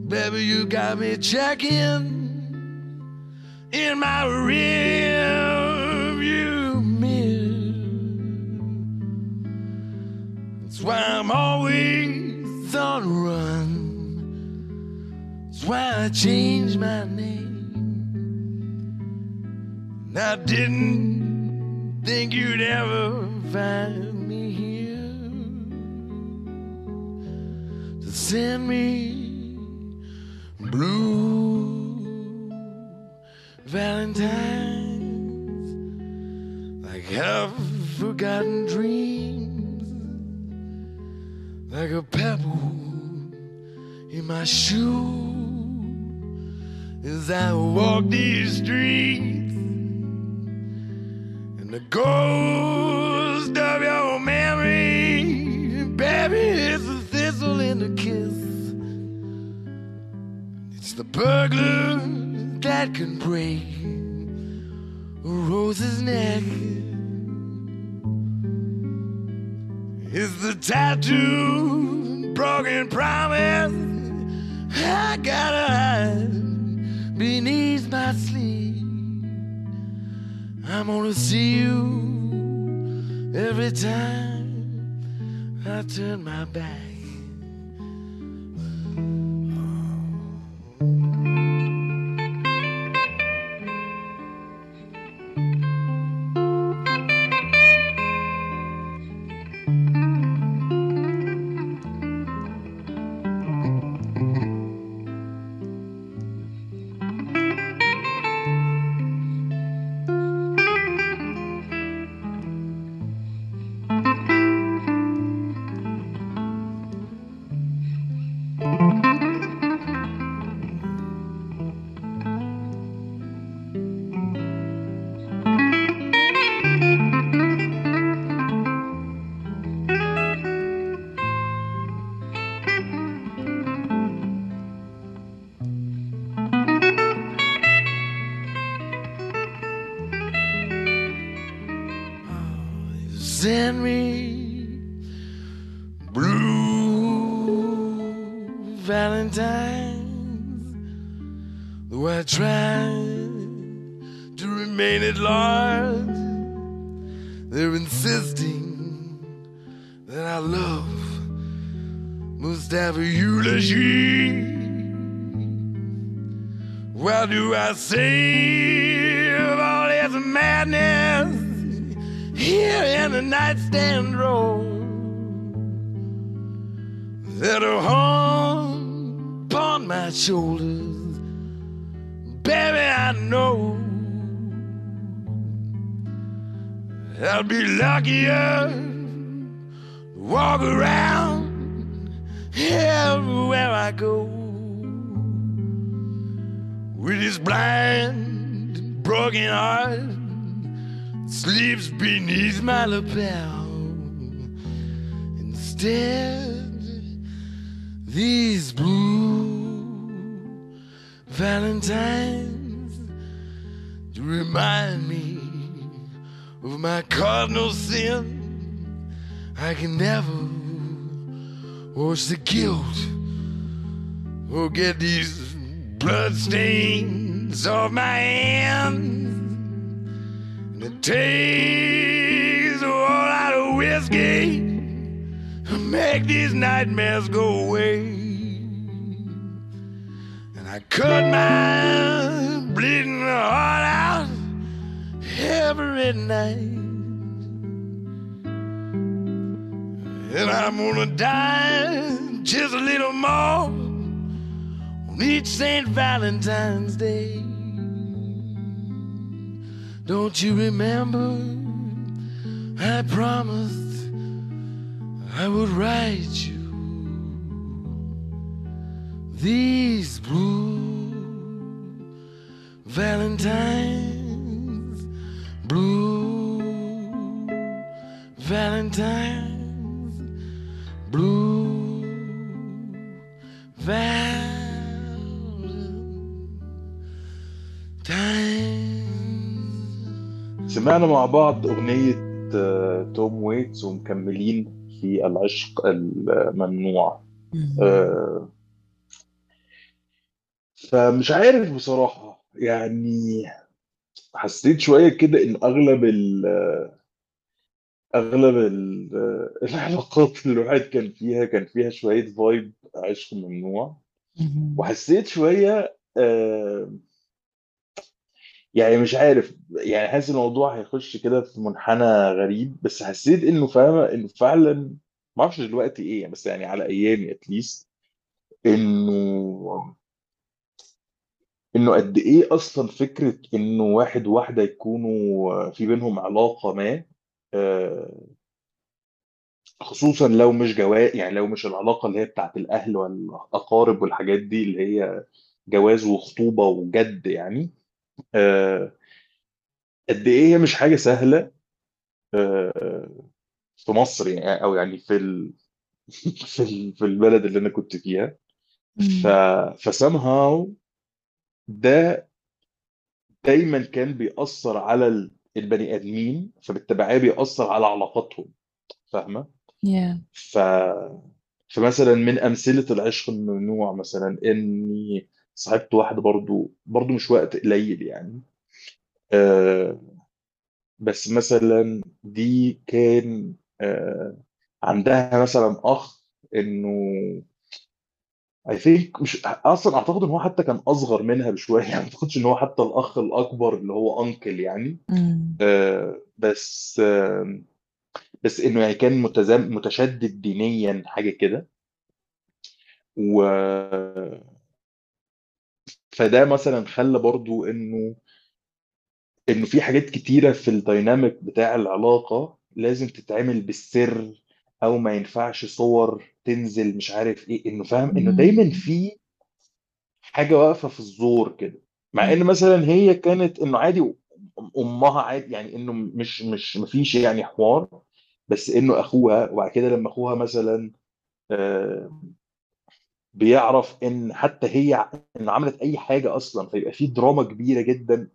Baby, you got me checking in my rearview mirror. That's why I'm always on the run. That's why I changed my name. I didn't think you'd ever find me here to send me blue valentines like half forgotten dreams like a pebble in my shoe as I walk these streets the ghost of your memory baby it's a thistle in the kiss it's the burglar that can break a rose's neck. It's the tattoo, broken promise. I gotta hide beneath my sleeve. I'm gonna see you every time I turn my back. My lapel. Instead, these blue Valentines to remind me of my cardinal sin. I can never wash the guilt or get these blood stains off my hands. And it takes whiskey make these nightmares go away. And I cut my bleeding heart out every night. And I'm gonna die just a little more on each St. Valentine's Day. Don't you remember? I promised I would write you these blue Valentines, blue Valentines blue Valentine. سمعنا مع بعض أغنية آه، توم ويتس ومكملين في العشق الممنوع مم. آه، فمش عارف بصراحة يعني حسيت شوية كده إن أغلب ال أغلب ال العلاقات اللي الواحد كان فيها كان فيها شوية vibe عشق ممنوع مم. وحسيت شوية آه، يعني مش عارف يعني حاسس الموضوع هيخش كده في منحنى غريب بس حسيت إنه فاهمة إنه فعلا ما أعرفش دلوقتي إيه بس يعني على أيامي اتليست إنه إنه قد إيه أصلا فكرة إنه واحد وواحدة يكونوا في بينهم علاقة ما آه، خصوصا لو مش جواز يعني لو مش العلاقة اللي هي بتاعت الأهل والأقارب والحاجات دي اللي هي جواز وخطوبة وجد يعني. قد إيه هي مش حاجة سهلة آه، في مصر يعني أو يعني في ال... في ال... في البلد اللي أنا كنت فيها ف مم. فسامهاو ده دايما كان بيأثر على ال- البني آدمين فبالتبعية بيأثر على علاقاتهم فاهمة Yeah. ف فمثلا من أمثلة العشق الممنوع مثلا إني صاحبت واحدة برضو برضو مش وقت قليل يعني. آه، بس مثلا دي كان آه، عندها مثلا أخ إنه I think مش أصلا أعتقد إن هو حتى كان أصغر منها بشوية. يعني ما أعتقدش إن هو حتى الأخ الأكبر اللي هو انكل يعني. آه بس آه بس إنه يعني كان متزم متشدد دينيا حاجة كده. و فده مثلا خلى برضو إنه إنه في حاجات كتيرة في الديناميك بتاع العلاقة لازم تتعمل بالسر أو ما ينفعش صور تنزل مش عارف إيه إنه فاهم إنه دايما. في حاجة واقفة في الزور كده مع إن. مثلا هي كانت إنه عادي أمها عادي يعني إنه مش مش مفيش يعني حوار بس إنه أخوها وبعد كده لما أخوها مثلا آه، بيعرف إن حتى هي إن عملت أي حاجة أصلا فيبقى في دراما كبيرة جدا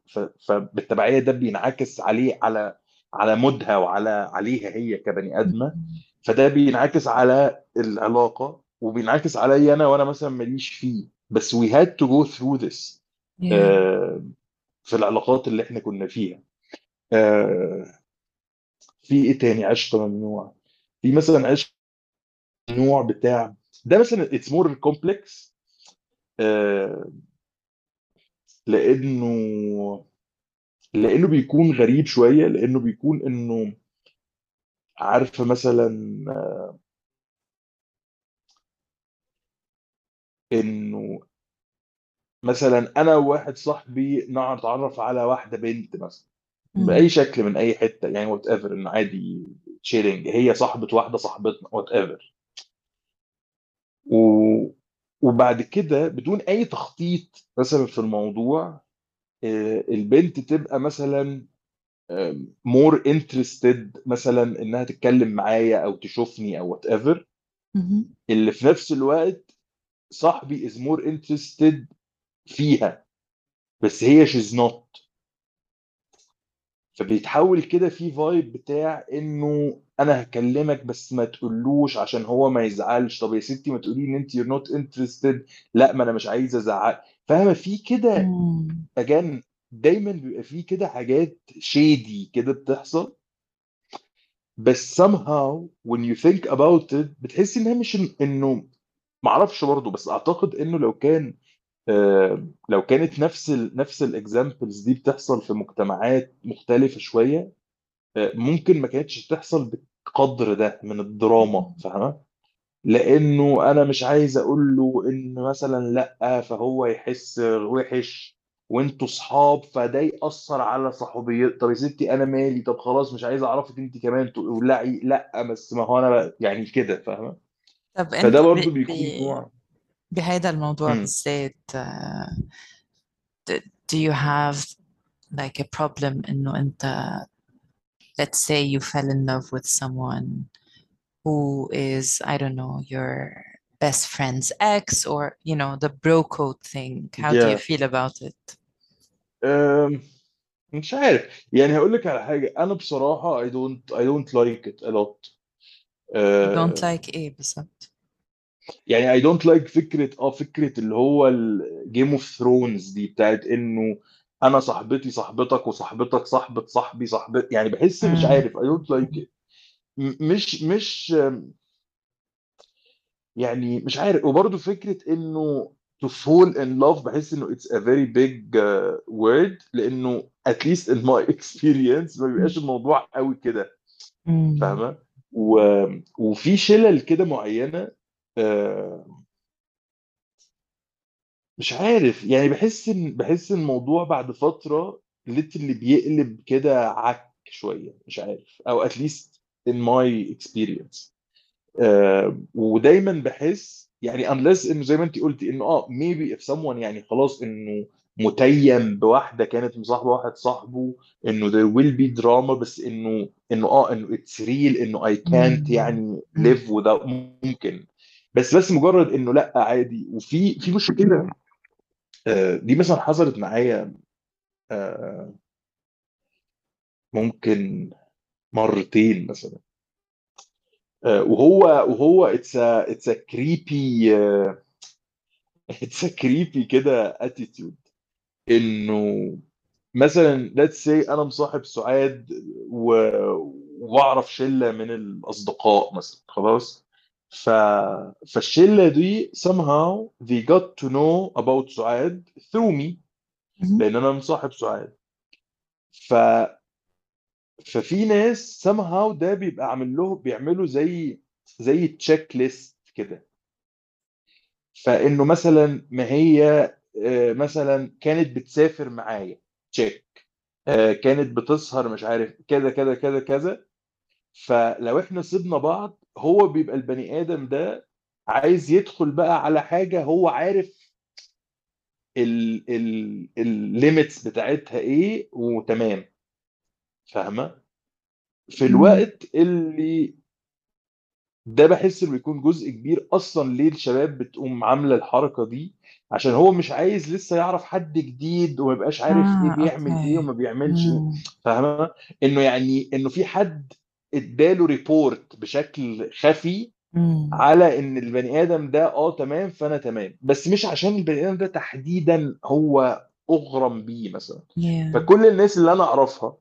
فبالتبعية ده بينعكس عليه على على مودها وعلى عليها هي كبني آدمة. فده بينعكس على العلاقة وبينعكس عليا أنا وأنا مثلا ماليش فيه بس to go through this Yeah. آه، في العلاقات اللي إحنا كنا فيها آه، في إيه تاني عشق ممنوع في مثلا عشق ممنوع بتاع ده مثلا it's more complex آه، لأنه لأنه بيكون غريب شوية لأنه بيكون إنه عارفة مثلا إنه مثلا أنا وواحد صاحبي نتعرف على واحدة بنت مثلا بأي. شكل من أي حتة يعني whatever إنه عادي chilling هي صاحبة واحدة صاحبتنا whatever و... وبعد كده بدون أي تخطيط مثلا في الموضوع آه، البنت تبقى مثلا more interested مثلا إنها تتكلم معايا أو تشوفني أو whatever. اللي في نفس الوقت صاحبي is more interested فيها بس هي she's not فبيتحول كده في vibe بتاع إنه أنا هكلمك بس ما تقولوش عشان هو ما يزعلش. طب يا ستي ما تقولي إن أنت you're not interested. لا ما أنا مش عايزه ازعل فاهمة؟ في كده مم. again دايما بيبقى في كده حاجات shady كده بتحصل. بس somehow when you think about it بتحس إنها مش إنه معرفش برضه بس أعتقد إنه لو كان آه، لو كانت نفس ال نفس الاكزامبلز دي بتحصل في مجتمعات مختلفة شوية آه، ممكن ما كانتش تحصل بالقدر ده من الدراما فاهمة؟ لأنه أنا مش عايز أقول له إن مثلا لأ فهو يحس وحش وأنتوا صحاب فده يأثر على صحوبيته طب يا ستي أنا مالي طب خلاص مش عايز أعرفك أنت كمان تقولعي لا بس ما هو أنا يعني كده فاهمة؟ طب أنت فده ب... برضو ب... بيكون نوع بهذا الموضوع. بالذات آه، do you have like a problem إنه أنت let's say you fell in love with someone who is I don't know your best friend's ex or you know the bro code thing how do you yeah. feel about it أم، مش عارف يعني هقول لك على حاجة أنا بصراحة I don't I don't like it a lot you don't أه، like ايه بالظبط يعني I don't like فكرة اه فكرة اللي هو الجيم اوف ثرونز دي بتاعت إنه أنا صاحبتي صاحبتك وصاحبتك صاحبة صاحبي صاحبت يعني بحس مش. عارف I don't like it م- مش مش يعني مش عارف وبرضه فكرة إنه to fall in love بحس إنه it's a very big uh, word لأنه at least in my experience ما بيبقاش الموضوع قوي كده. فاهمة و... وفي شلل كده معينة آه، مش عارف يعني بحس إن بحس إن الموضوع بعد فترة اللي بيقلب كده عك شوية مش عارف at least in my experience. آه، ودايما بحس يعني unless انه زي ما انت قلتي انه آه maybe if someone يعني خلاص إنه متيم بواحدة كانت مصاحبة واحد صاحبه إنه there will be drama بس إنه إنه آه إنه it's real إنه I can't مم. يعني live without ممكن. بس بس مجرد إنه لأ عادي. وفي في مشكلة آه، دي مثلا حصلت معايا آه، ممكن مرتين مثلا. آه، وهو وهو creepy آه، it's a creepy كده attitude. إنه مثلا let's say أنا مصاحب سعاد و... وأعرف شلة من الأصدقاء مثلا خلاص؟ ف... فالشلة دي somehow they got to know about سعاد through me. لأن أنا مصاحب سعاد ف ففي ناس somehow ده بيبقى عامل له بيعملوا زي زي تشيك ليست كده. فإنه مثلا ما هي آه، مثلا كانت بتسافر معايا. check كانت بتسهر مش عارف كذا كذا كذا كذا. فلو إحنا سيبنا بعض هو بيبقى البني آدم ده عايز يدخل بقى على حاجة هو عارف ال limits بتاعتها إيه وتمام. فاهمة؟ في. الوقت اللي ده بحس إنه بيكون جزء كبير أصلا ليه الشباب بتقوم عاملة الحركة دي عشان هو مش عايز لسه يعرف حد جديد وما يبقاش عارف إيه آه بيعمل إيه وما okay بيعملش إيه. مم. فاهمة؟ إنه يعني إنه في حد اداله report بشكل خفي مم. على إن البني آدم ده آه تمام فأنا تمام. بس مش عشان البني آدم ده تحديدا هو أغرم بيه مثلا. Yeah. فكل الناس اللي أنا أعرفها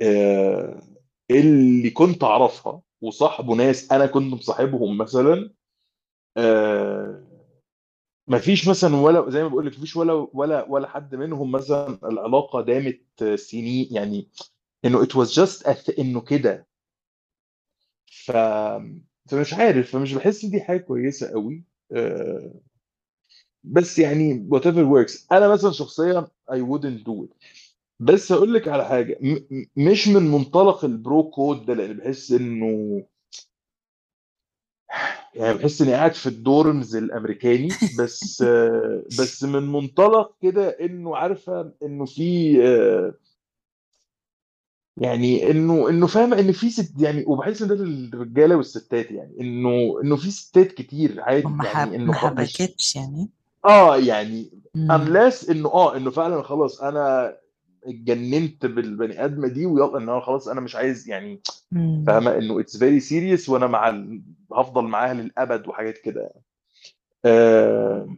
آه، اللي كنت أعرفها وصاحبوا ناس أنا كنت مصاحبهم مثلا آه، مفيش مثلا ولا زي ما بقول لك مفيش ولا ولا ولا حد منهم مثلا العلاقة دامت سنين يعني إنه just a th- إنه كده. ف فمش عارف فمش بحس دي حاجة كويسة قوي آه، بس يعني whatever works. أنا مثلا شخصيا I wouldn't do it. بس أقول لك على حاجة. م- مش من منطلق ال bro code ده لأن بحس إنه يعني بحس إني قاعد في ال dorms الأمريكاني. بس آه، بس من منطلق كده إنه عارفة إنه في آه، يعني إنه إنه فاهمه إن في ست يعني وبحس إن ده للرجالة والستات يعني إنه إنه في ستات كتير عادي يعني إنه ما حبكتش يعني آه يعني unless إنه آه إنه فعلا خلاص أنا اتجننت بالبني ادمه دي ويلا إن أنا خلاص أنا مش عايز يعني. فاهمة إنه it's very serious وأنا مع ال... هفضل معاها للأبد وحاجات كده يعني. آه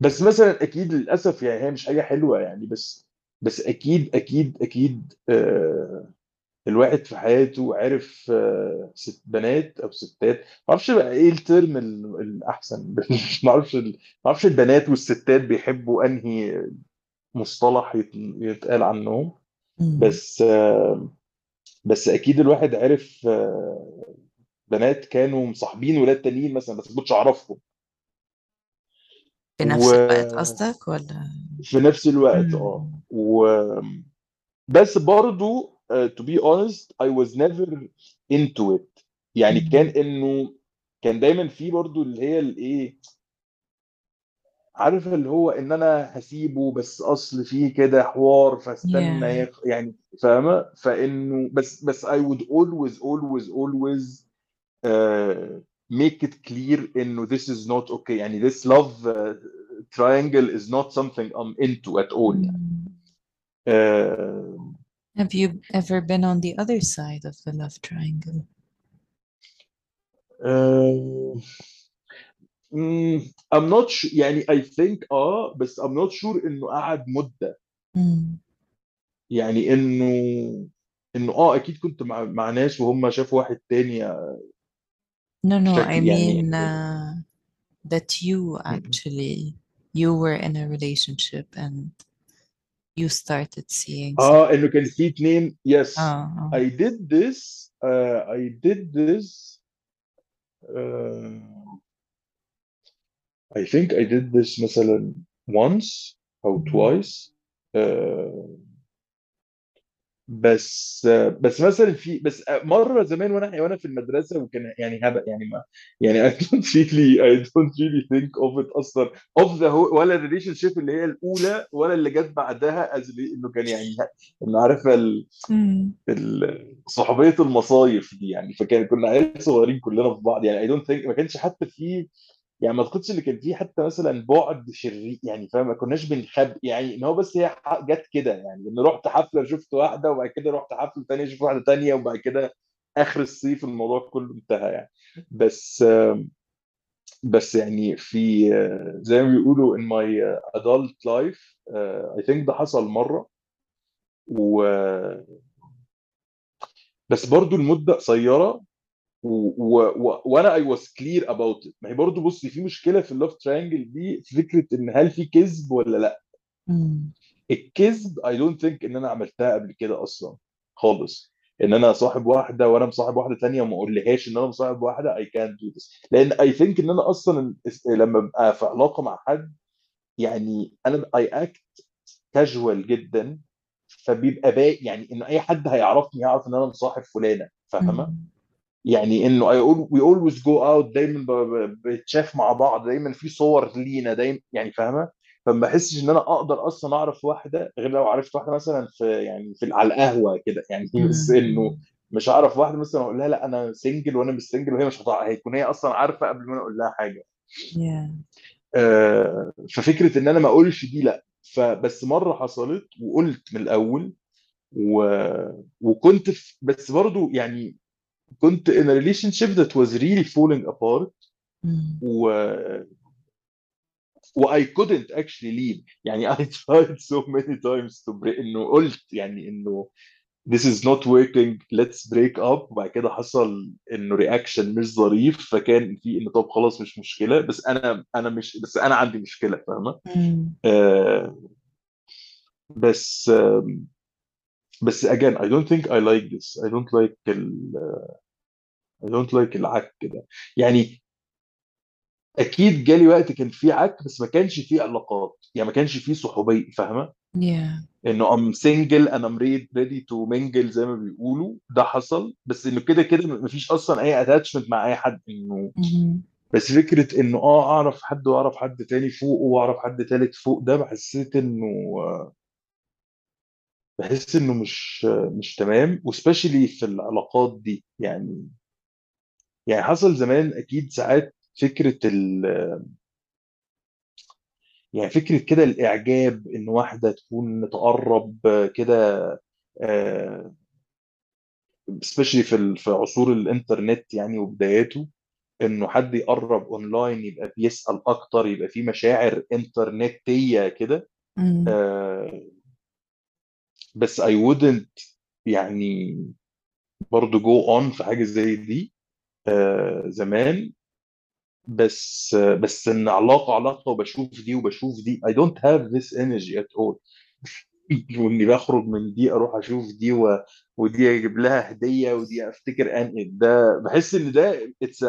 بس مثلا أكيد للأسف يعني هي مش حاجة حلوة يعني بس بس أكيد أكيد أكيد آه الواحد في حياته عرف آه ست بنات أو ستات ما أعرفش بقى إيه الترم ال- الأحسن. ما أعرفش ما أعرفش البنات والستات بيحبوا أنهي مصطلح يت- يتقال عنهم. بس آه بس أكيد الواحد عرف آه بنات كانوا مصاحبين ولاد تانيين مثلا بس ما كنتش أعرفهم. بنفس الوقت وفي قصدك ولا؟ نفس الوقت آه. و بس برضو uh, to be honest I was never into it يعني كان. انه كان دايما في برضو اللي هي الايه عارف اللي هو ان أنا هسيبه بس اصل فيه كده حوار فاستنى yeah يخ... يعني فاهمه فانه بس بس I would always always always uh, make it clear انه this is not okay يعني this love uh, triangle is not something I'm into at all يعني uh, Have you ever been on the other side of the love triangle? uh, mm, I'm not sure يعني I think اه بس I'm not sure انه قعد مدة مم. يعني انه انه اه اكيد كنت مع مع ناس وهم شافوا واحد تاني No, no, I بشكل يعني mean uh, that you actually you were in a relationship and you started seeing some اه انه كان في اتنين yes اه I did this uh, I did this uh, I think I did this مثلا once أو مم. twice uh, بس بس مثلا في بس مرة زمان وأنا وأنا في المدرسة وكان يعني هبق يعني ما يعني I don't really I don't really think of it أصلا of the whole ولا ال relationship اللي هي الأولى ولا اللي جت بعدها إنه كان يعني إنه عارفه صحوبية المصايف دي يعني فكان كنا عيال صغيرين كلنا في بعض يعني I don't think ما كانش حتى في يعني ما اعتقدش إن كان في حتى مثلا بعد شرير يعني فاهم؟ ما كناش بنخبي يعني إن هو بس هي جت كده يعني إن رحت حفلة شفت واحدة وبعد كده رحت حفلة ثانية شفت واحدة ثانية وبعد كده آخر الصيف الموضوع كله انتهى يعني. بس بس يعني في زي ما بيقولوا in my adult life I think ده حصل مرة. و بس برضو المدة قصيرة. وأنا I was clear about it ما هي برضه بصي في مشكلة في ال love triangle دي في فكرة إن هل في كذب ولا لأ. الكذب I don't think إن أنا عملتها قبل كده أصلا خالص. إن أنا صاحب واحدة وأنا مصاحب واحدة تانية وما أقولهاش إن أنا مصاحب واحدة اي كانت دو ذس لأن I think إن أنا أصلا لما ببقى في علاقة مع حد يعني أنا I act casual جدا فبيبقى باقي يعني إن أي حد هيعرفني يعرف إن أنا مصاحب فلانة فاهمة. يعني إنه all, we always go out دايما ب- ب- بنتشاف مع بعض دايما في صور لينا دايما يعني فاهمة؟ فما بحسش إن أنا أقدر أصلا أعرف واحدة غير لو عرفت واحدة مثلا في يعني في على القهوة كده يعني بس إنه. مش هعرف واحدة مثلا أقول لها لا أنا single وأنا مش single وهي مش هتعرف هيكون هي أصلا عارفة قبل ما أنا أقول لها حاجة. Yeah. آه، ففكرة إن أنا ما أقولش دي لا. فبس مرة حصلت وقلت من الأول و... وكنت في... بس برضو يعني كنت in a relationship that was really falling apart. و و I couldn't actually leave يعني I tried so many times to break انه قلت يعني انه this is not working let's break up وبعد كده حصل انه reaction مش ظريف فكان في انه طب خلاص مش مشكله بس أنا أنا مش بس أنا عندي مشكله فاهمه. آه بس آم، بس again I don't think I like this. I don't like ال I don't like العك كده يعني أكيد جالي وقت كان فيه عك بس ما كانش فيه علاقات. يعني ما كانش فيه صحوبية فاهمة؟ Yeah. إنه I'm single أنا I'm ready to mingle زي ما بيقولوا. ده حصل. بس إنه كده كده ما فيش أصلا أي attachment مع أي حد. إنه مم. بس فكرة إنه آه أعرف حد وأعرف حد تاني فوق وأعرف حد تالت فوق ده بحسيت إنه بحس إنه مش مش تمام وسبيشلي في العلاقات دي يعني يعني حصل زمان أكيد ساعات فكرة ال يعني فكرة كده الإعجاب إن واحدة تكون تقرب كده آه، specially في ال- في عصور الإنترنت يعني وبداياته إنه حد يقرب اونلاين يبقى بيسأل أكتر يبقى في مشاعر إنترنتية كده. آه، بس I wouldn't يعني برضو go on في حاجة زي دي آه، زمان. بس آه، بس إن علاقة علاقة وبشوف دي وبشوف دي I don't have this energy at all. وإني بخرج من دي أروح أشوف دي و... ودي أجيب لها هدية ودي أفتكر أن ده بحس إن ده it's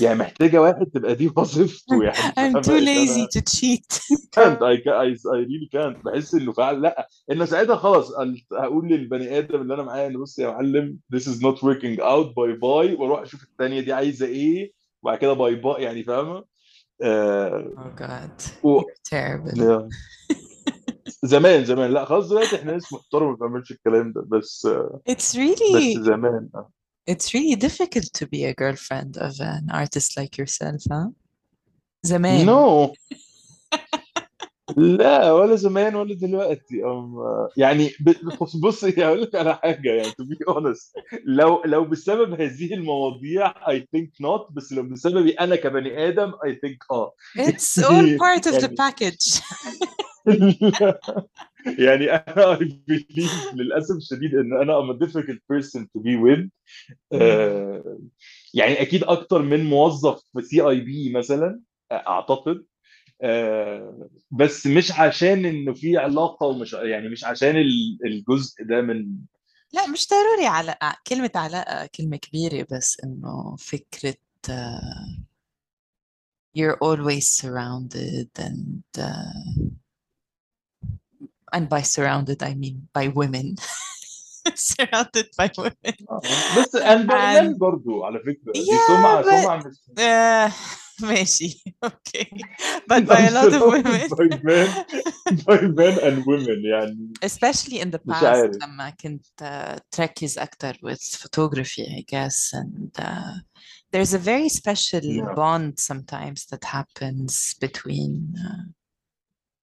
يعني محتاجة واحد تبقى دي وظيفته يعني. I'm too فاهمة؟ lazy to cheat. كانت اي اي ريلي كانت بحس إنه فعلا لأ. انه ساعتها خلاص هقول للبني آدم اللي أنا معاه إنه بص يا معلم this is not working out. bye bye وأروح أشوف الثانية دي عايزة إيه. وبعد كده bye bye يعني فاهمة؟ آه. Oh god. و... you're terrible. yeah. زمان زمان. لأ خلاص دلوقتي إحنا ناس محترمة ما بنعملش الكلام ده. بس it's بس really زمان آه. it's really difficult to be a girlfriend of an artist like yourself huh زمان نو لا ولا زمان ولا دلوقتي أم يعني ب- بص بص هقول لك على حاجه يعني to be honest لو لو بسبب هذه المواضيع I think not بس لو بسببي انا كبني ادم I think اه it's all part of the يعني package يعني أنا I believe للأسف الشديد إن أنا I'm a difficult person to be with. آه، يعني أكيد أكتر من موظف في سي اي بي مثلا أعتقد. آه، بس مش عشان إنه في علاقة ومش يعني مش عشان ال- الجزء ده من لا مش ضروري علاقة كلمة علاقة كلمة كبيرة بس إنه فكرة uh, you're always surrounded and uh, and by surrounded I mean by women surrounded by women بس and by men and برضو على فكره دي yeah سمعه but سمعه مش uh, ماشي okay but by a lot of surrounded women by men by men and women يعني especially in the مش past عارف لما كنت uh, تركز أكتر with photography I guess and uh, there's a very special yeah. bond sometimes that happens between uh,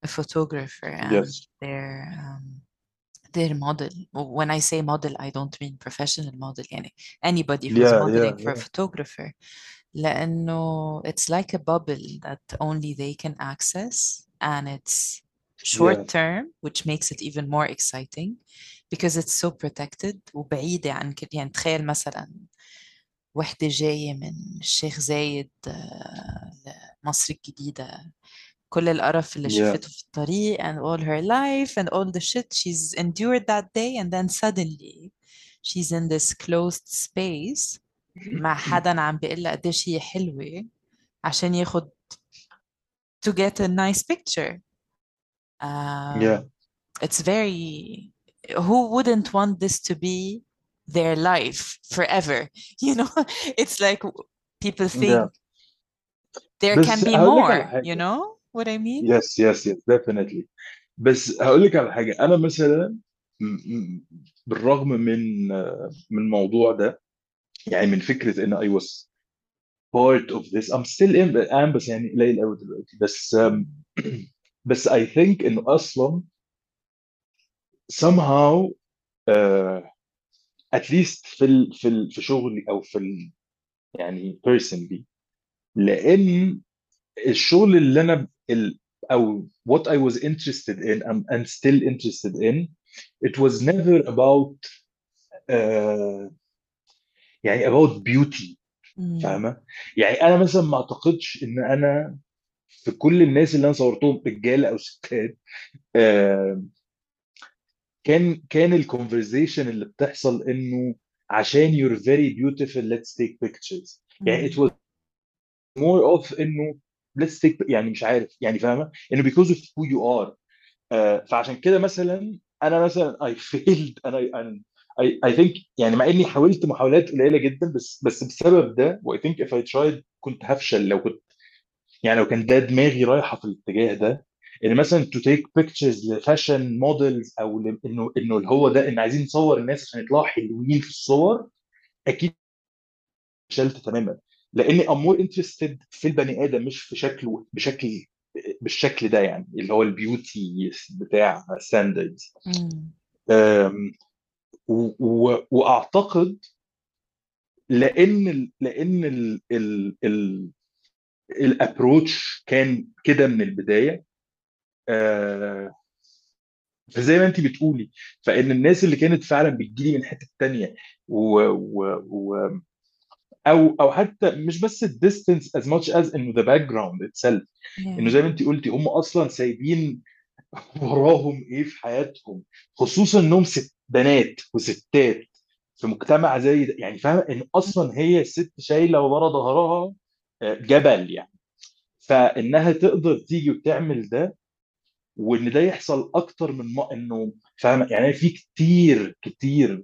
a photographer and yes their um, their model when I say model I don't mean professional model يعني anybody who's yeah yeah modeling for a yeah photographer لأنه it's like a bubble that only they can access and it's short yeah term which makes it even more exciting because it's so protected وبعيدة عن كل يعني تخيل مثلا وحدة جاية من الشيخ زايد آه، لمصر الجديدة كل القرف اللي yeah شافته في الطريق and all her life and all the shit she's endured that day and then suddenly she's in this closed space مع حدا عم بيقول لها قديش هي حلوة عشان ياخد to get a nice picture yeah um, it's very who wouldn't want this to be their life forever you know it's like people yeah think there can بس be هقول لك على more you حاجه know What I mean? Yes yes yes definitely. بس هقول لك على حاجة. أنا مثلا بالرغم من من الموضوع ده يعني من فكرة إن I was part of this I'm still in I'm بس يعني قليل قوي دلوقتي. بس بس I think انه أصلا somehow uh, at least في ال في ال في شغلي أو في ال يعني personally لأن الشغل اللي أنا ال أو what I was interested in and, and still interested in it was never about uh, يعني about beauty Mm. فاهمه يعني أنا مثلا ما اعتقدش ان أنا في كل الناس اللي أنا صورتهم رجاله أو ستات آه، كان كان الكونفرزيشن اللي بتحصل انه عشان you're very beautiful let's take pictures يعني it Mm. was more of انه let's take يعني مش عارف يعني فاهمة؟ إنه of who you are. آه، فعشان كده مثلا أنا مثلا I failed أنا أنا I think يعني مع إني حاولت محاولات قليلة جدا بس بس بسبب ده و I think if I tried كنت هفشل. لو كنت يعني لو كان ده دماغي رايحة في الاتجاه ده إن مثلا to take pictures ل fashion models أو انه إنه اللي هو ده إن عايزين نصور الناس عشان يطلعوا حلوين في الصور أكيد فشلت تماما. لاني I'm more interested في البني آدم مش في شكله بشكل بالشكل ده يعني اللي هو ال beauty بتاع standards. وأعتقد لأن لأن ال ال ال ال approach كان كده من البداية آه، فزي ما انت بتقولي فإن الناس اللي كانت فعلا بتجيلي من حتة تانية و, و, و أو أو حتى مش بس ال distance as much as إنه the background itself. إنه Yeah. زي ما انت قلتي هم أصلا سايبين وراهم إيه في حياتهم. خصوصا إنهم ست بنات وستات في مجتمع زي ده. يعني فاهمة؟ إن أصلا هي الست شايلة ورا ظهرها آه، جبل يعني. فإنها تقدر تيجي وتعمل ده وإن ده يحصل أكتر من ما إنه فاهمة؟ يعني في كتير كتير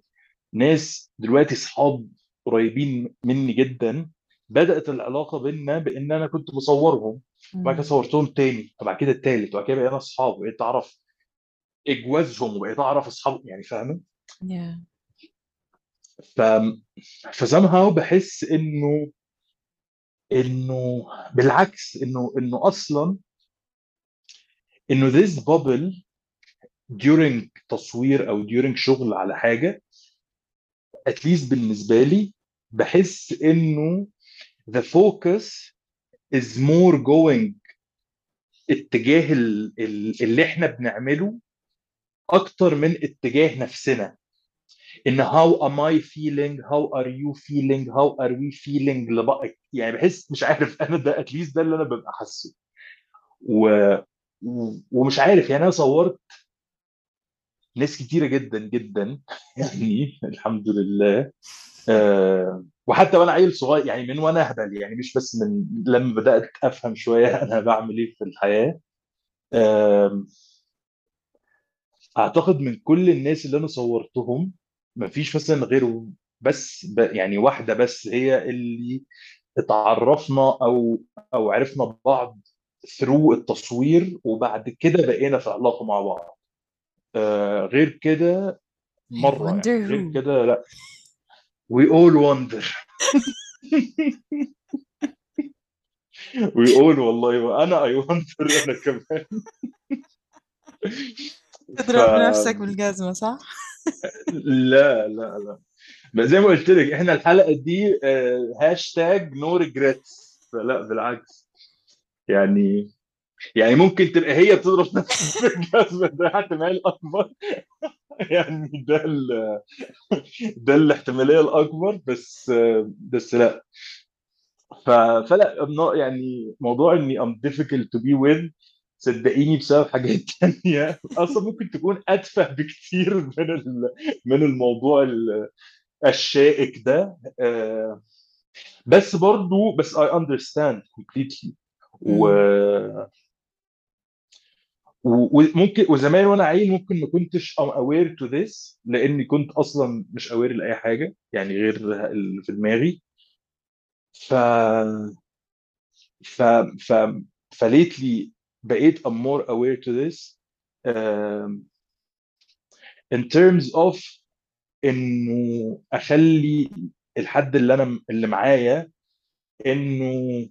ناس دلوقتي اصحاب قريبين مني جدا بدأت العلاقة بينا بإن أنا كنت بصورهم وبعد كده. صورتهم تاني وبعد كده التالت وبعد كده بقينا اصحاب وبقيت أعرف إجوازهم وبقيت أعرف أصحاب يعني فاهمة Yeah. ف فسامهاو بحس إنه إنه بالعكس إنه إنه أصلا إنه this bubble during تصوير أو during شغل على حاجة at least بالنسبة لي بحس إنه the focus is more going اتجاه ال- ال- اللي إحنا بنعمله أكتر من اتجاه نفسنا إن how am I feeling how are you feeling how are we feeling لبقى يعني بحس مش عارف أنا ده least ده اللي أنا ببقى حاسه. و... ومش عارف يعني أنا صورت ناس كتيرة جدا جدا. يعني الحمد لله. آه، وحتى وأنا عيل صغير يعني من وأنا أهبل يعني مش بس من لما بدأت أفهم شوية أنا بعمل إيه في الحياة. أعتقد من كل الناس اللي أنا صورتهم مفيش مثلا غير بس يعني واحدة بس هي اللي اتعرفنا أو أو عرفنا بعض ثرو التصوير وبعد كده بقينا في علاقة مع بعض. آه، غير كده I مرة يعني غير. كده لا. We all wonder. We all والله وأنا اي wonder أنا كمان. ف تضرب نفسك بالجزمة صح؟ لا لا لا. بس زي ما قلت لك إحنا الحلقة دي hashtag no regrets فلا بالعكس. يعني يعني ممكن تبقى هي بتضرب نفسها بالجزمه ده احتمال اكبر يعني ده ال... ده الاحتمالية الأكبر بس بس لا. ف... فلا يعني موضوع إني I'm difficult to be with صدقيني بسبب حاجات تانية. أصلا ممكن تكون أتفه بكتير من ال... من الموضوع ال- الشائك ده. آه، بس برضو بس I understand completely. و... وممكن وزمان وأنا عيل ممكن ما كنتش aware to this لاني كنت أصلا مش aware لأي حاجة يعني غير اللي في دماغي. ف ف ف فليتلي بقيت I'm more aware to this um, in terms of إنه أخلي الحد اللي أنا اللي معايا إنه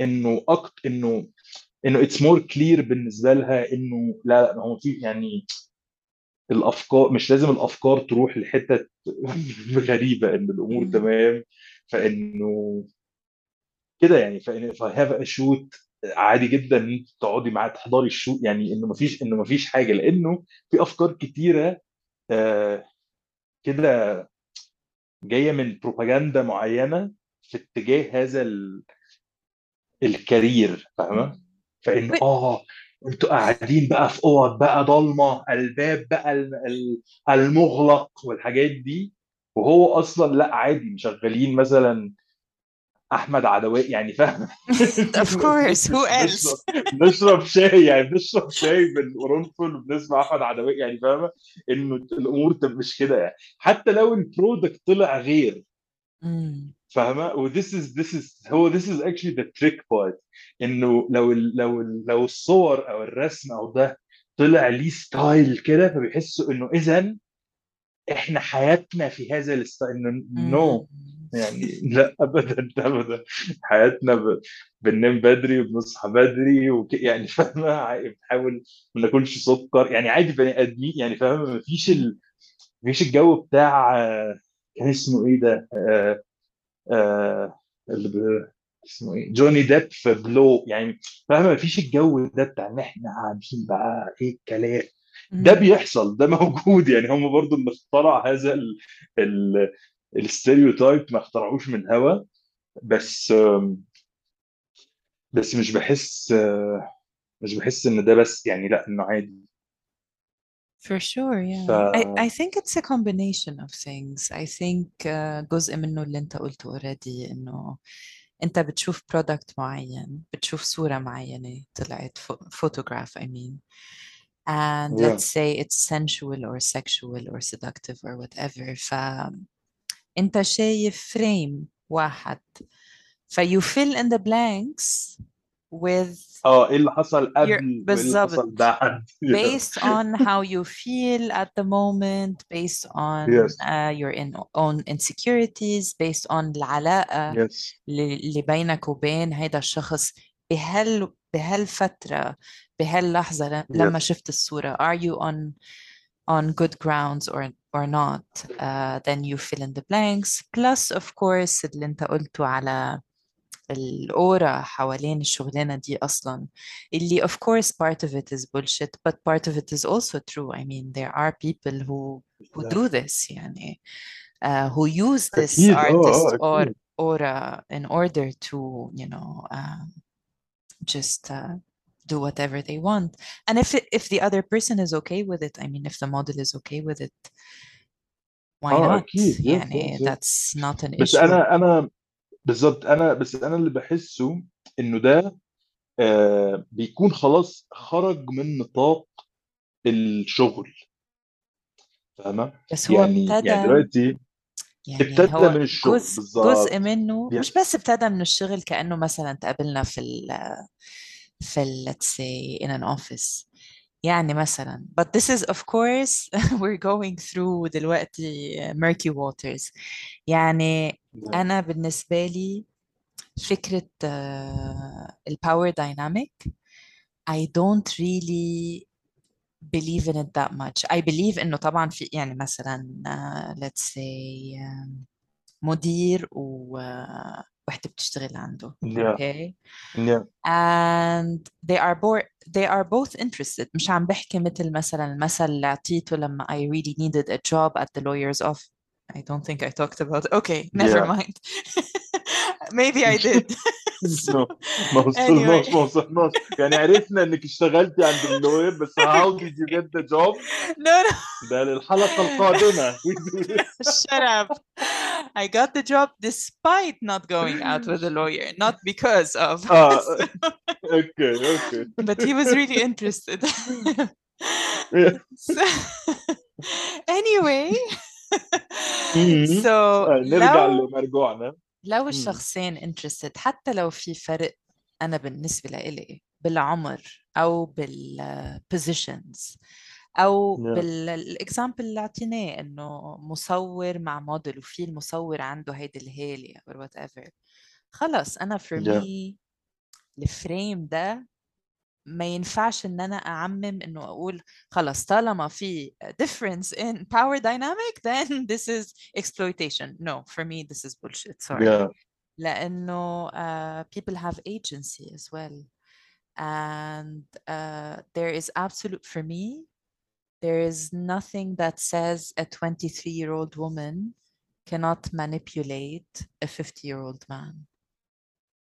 إنه أكتر إنه إنه it's more clear بالنسبة لها إنه لا لا هو في يعني الأفكار مش لازم الأفكار تروح لحتة غريبة إن الأمور. تمام فإنه كده يعني فإن if I have a shoot عادي جدا ان انت تقعدي معاه تحضري ال shoot يعني إنه مفيش إنه مفيش حاجة لأنه في أفكار كتيرة آه، كده جاية من بروباجندا معينة في اتجاه هذا ال- ال career فاهمة؟ فانه آه أنتوا قاعدين بقى في أوض بقى ضلمة الباب بقى ال- ال- المغلق والحاجات دي وهو أصلا لأ عادي مشغلين مثلا أحمد عدوية يعني فاهم؟ Of course who else نشرب نشرب شاي يعني بنشرب شاي بالقرنفل وبنسمع أحمد عدوية يعني فاهمة؟ إنه الأمور مش كده يعني. حتى لو ال product طلع غير. فاهمة؟ و this is this is هو this is actually the trick part. إنه لو ال لو ال لو الصور أو الرسم أو ده طلع ليه style كده فبيحسوا إنه اذا إحنا حياتنا في هذا ال style إنه no. يعني لا ابدا ابدا. حياتنا ب... بننام بدري وبنصحى بدري وك... يعني فاهمة؟ بنحاول ما ناكلش سكر. يعني عادي بني آدمين يعني فاهمة؟ ما فيش ال... مفيش الجو بتاع كان اسمه إيه ده؟ آه... آه... اسمه إيه؟ جوني ديب في Blow. يعني فاهمة؟ ما فيش الجو ده بتاع إن إحنا قاعدين بقى إيه الكلام. ده. بيحصل ده موجود. يعني هم برضو اللي اخترع هذا ال... ال... ال stereotype ما اخترعوش من هوا. بس بس مش بحس آه، مش بحس إن ده بس. يعني لأ إنه عادي. For sure, ف yeah. I, I think it's a combination of things. I think uh, جزء منه اللي انت قلته already انه انت بتشوف product معين بتشوف صورة معينة طلعت pho- photograph I mean and yeah let's say it's sensual or sexual or seductive or whatever فانت شايف فريم واحد ف you fill in the blanks with اه ايه اللي حصل your قبل وايه اللي بالظبط حصل بعد yeah. based on how you feel at the moment, based on yes uh, your in, own insecurities, based on العلاقة yes اللي اللي بينك وبين هيدا الشخص بهال بهالفترة بهاللحظة ل- لما yes شفت الصورة are you on on good grounds or or not uh, then you fill in the blanks plus of course اللي انت قلته على الأورا حوالين الشغلانة دي أصلا اللي of course part of it is bullshit but part of it is also true I mean there are people who who do this يعني uh, who use this اكيد اه artist اه or اكيد aura in order to you know um, just uh, do whatever they want and if it, if the other person is okay with it I mean if the model is okay with it why اه not اكيد yes يعني yes yes that's not an بس issue انا انا بالظبط. أنا بس أنا اللي بحسه إنه ده آه بيكون خلاص خرج من نطاق الشغل. فاهمة؟ بس هو يعني يعني ابتدى دلوقتي يعني ابتدى هو من الشغل. جزء جزء بالظبط منه بي- مش بس ابتدى من الشغل كأنه مثلا تقابلنا في ال في ال let's say in an office. يعني مثلا but this is of course we're going through دلوقتي murky waters. يعني أنا بالنسبة لي فكرة آه، الباور dynamic I don't really believe in it that much I believe إنه طبعا في يعني مثلا آه، let's say آه، مدير ووحدة بتشتغل عنده yeah okay yeah and they are both they are both interested مش عم بحكي مثل مثلا المثل اللي أعطيته لما I really needed a job at the lawyer's office I don't think I talked about okay never yeah mind maybe I did so no ما وصلناش anyway ما وصلناش يعني عرفنا انك اشتغلتي عند اللوير بس how did you get the job no no ده للحلقة القادمة we do this shut up I got the job despite not going out with a lawyer not because of اه so, اوكي اوكي but he was really interested so, anyway so آه، نرجع لو لمرجوعنا لو. الشخصين interested حتى لو في فرق أنا بالنسبة لإلي بالعمر أو بال positions أو Yeah. بال example اللي أعطيناه إنه مصور مع موديل وفي المصور عنده هيدي الهالة or whatever خلص أنا for Yeah. me ال frame ده ما ينفعش ان انا اعمم انه اقول خلاص طالما في difference in power dynamic then this is exploitation no for me this is bullshit sorry Yeah. لانه uh, people have agency as well and uh, there is absolute for me there is nothing that says a 23 year old woman cannot manipulate a 50 year old man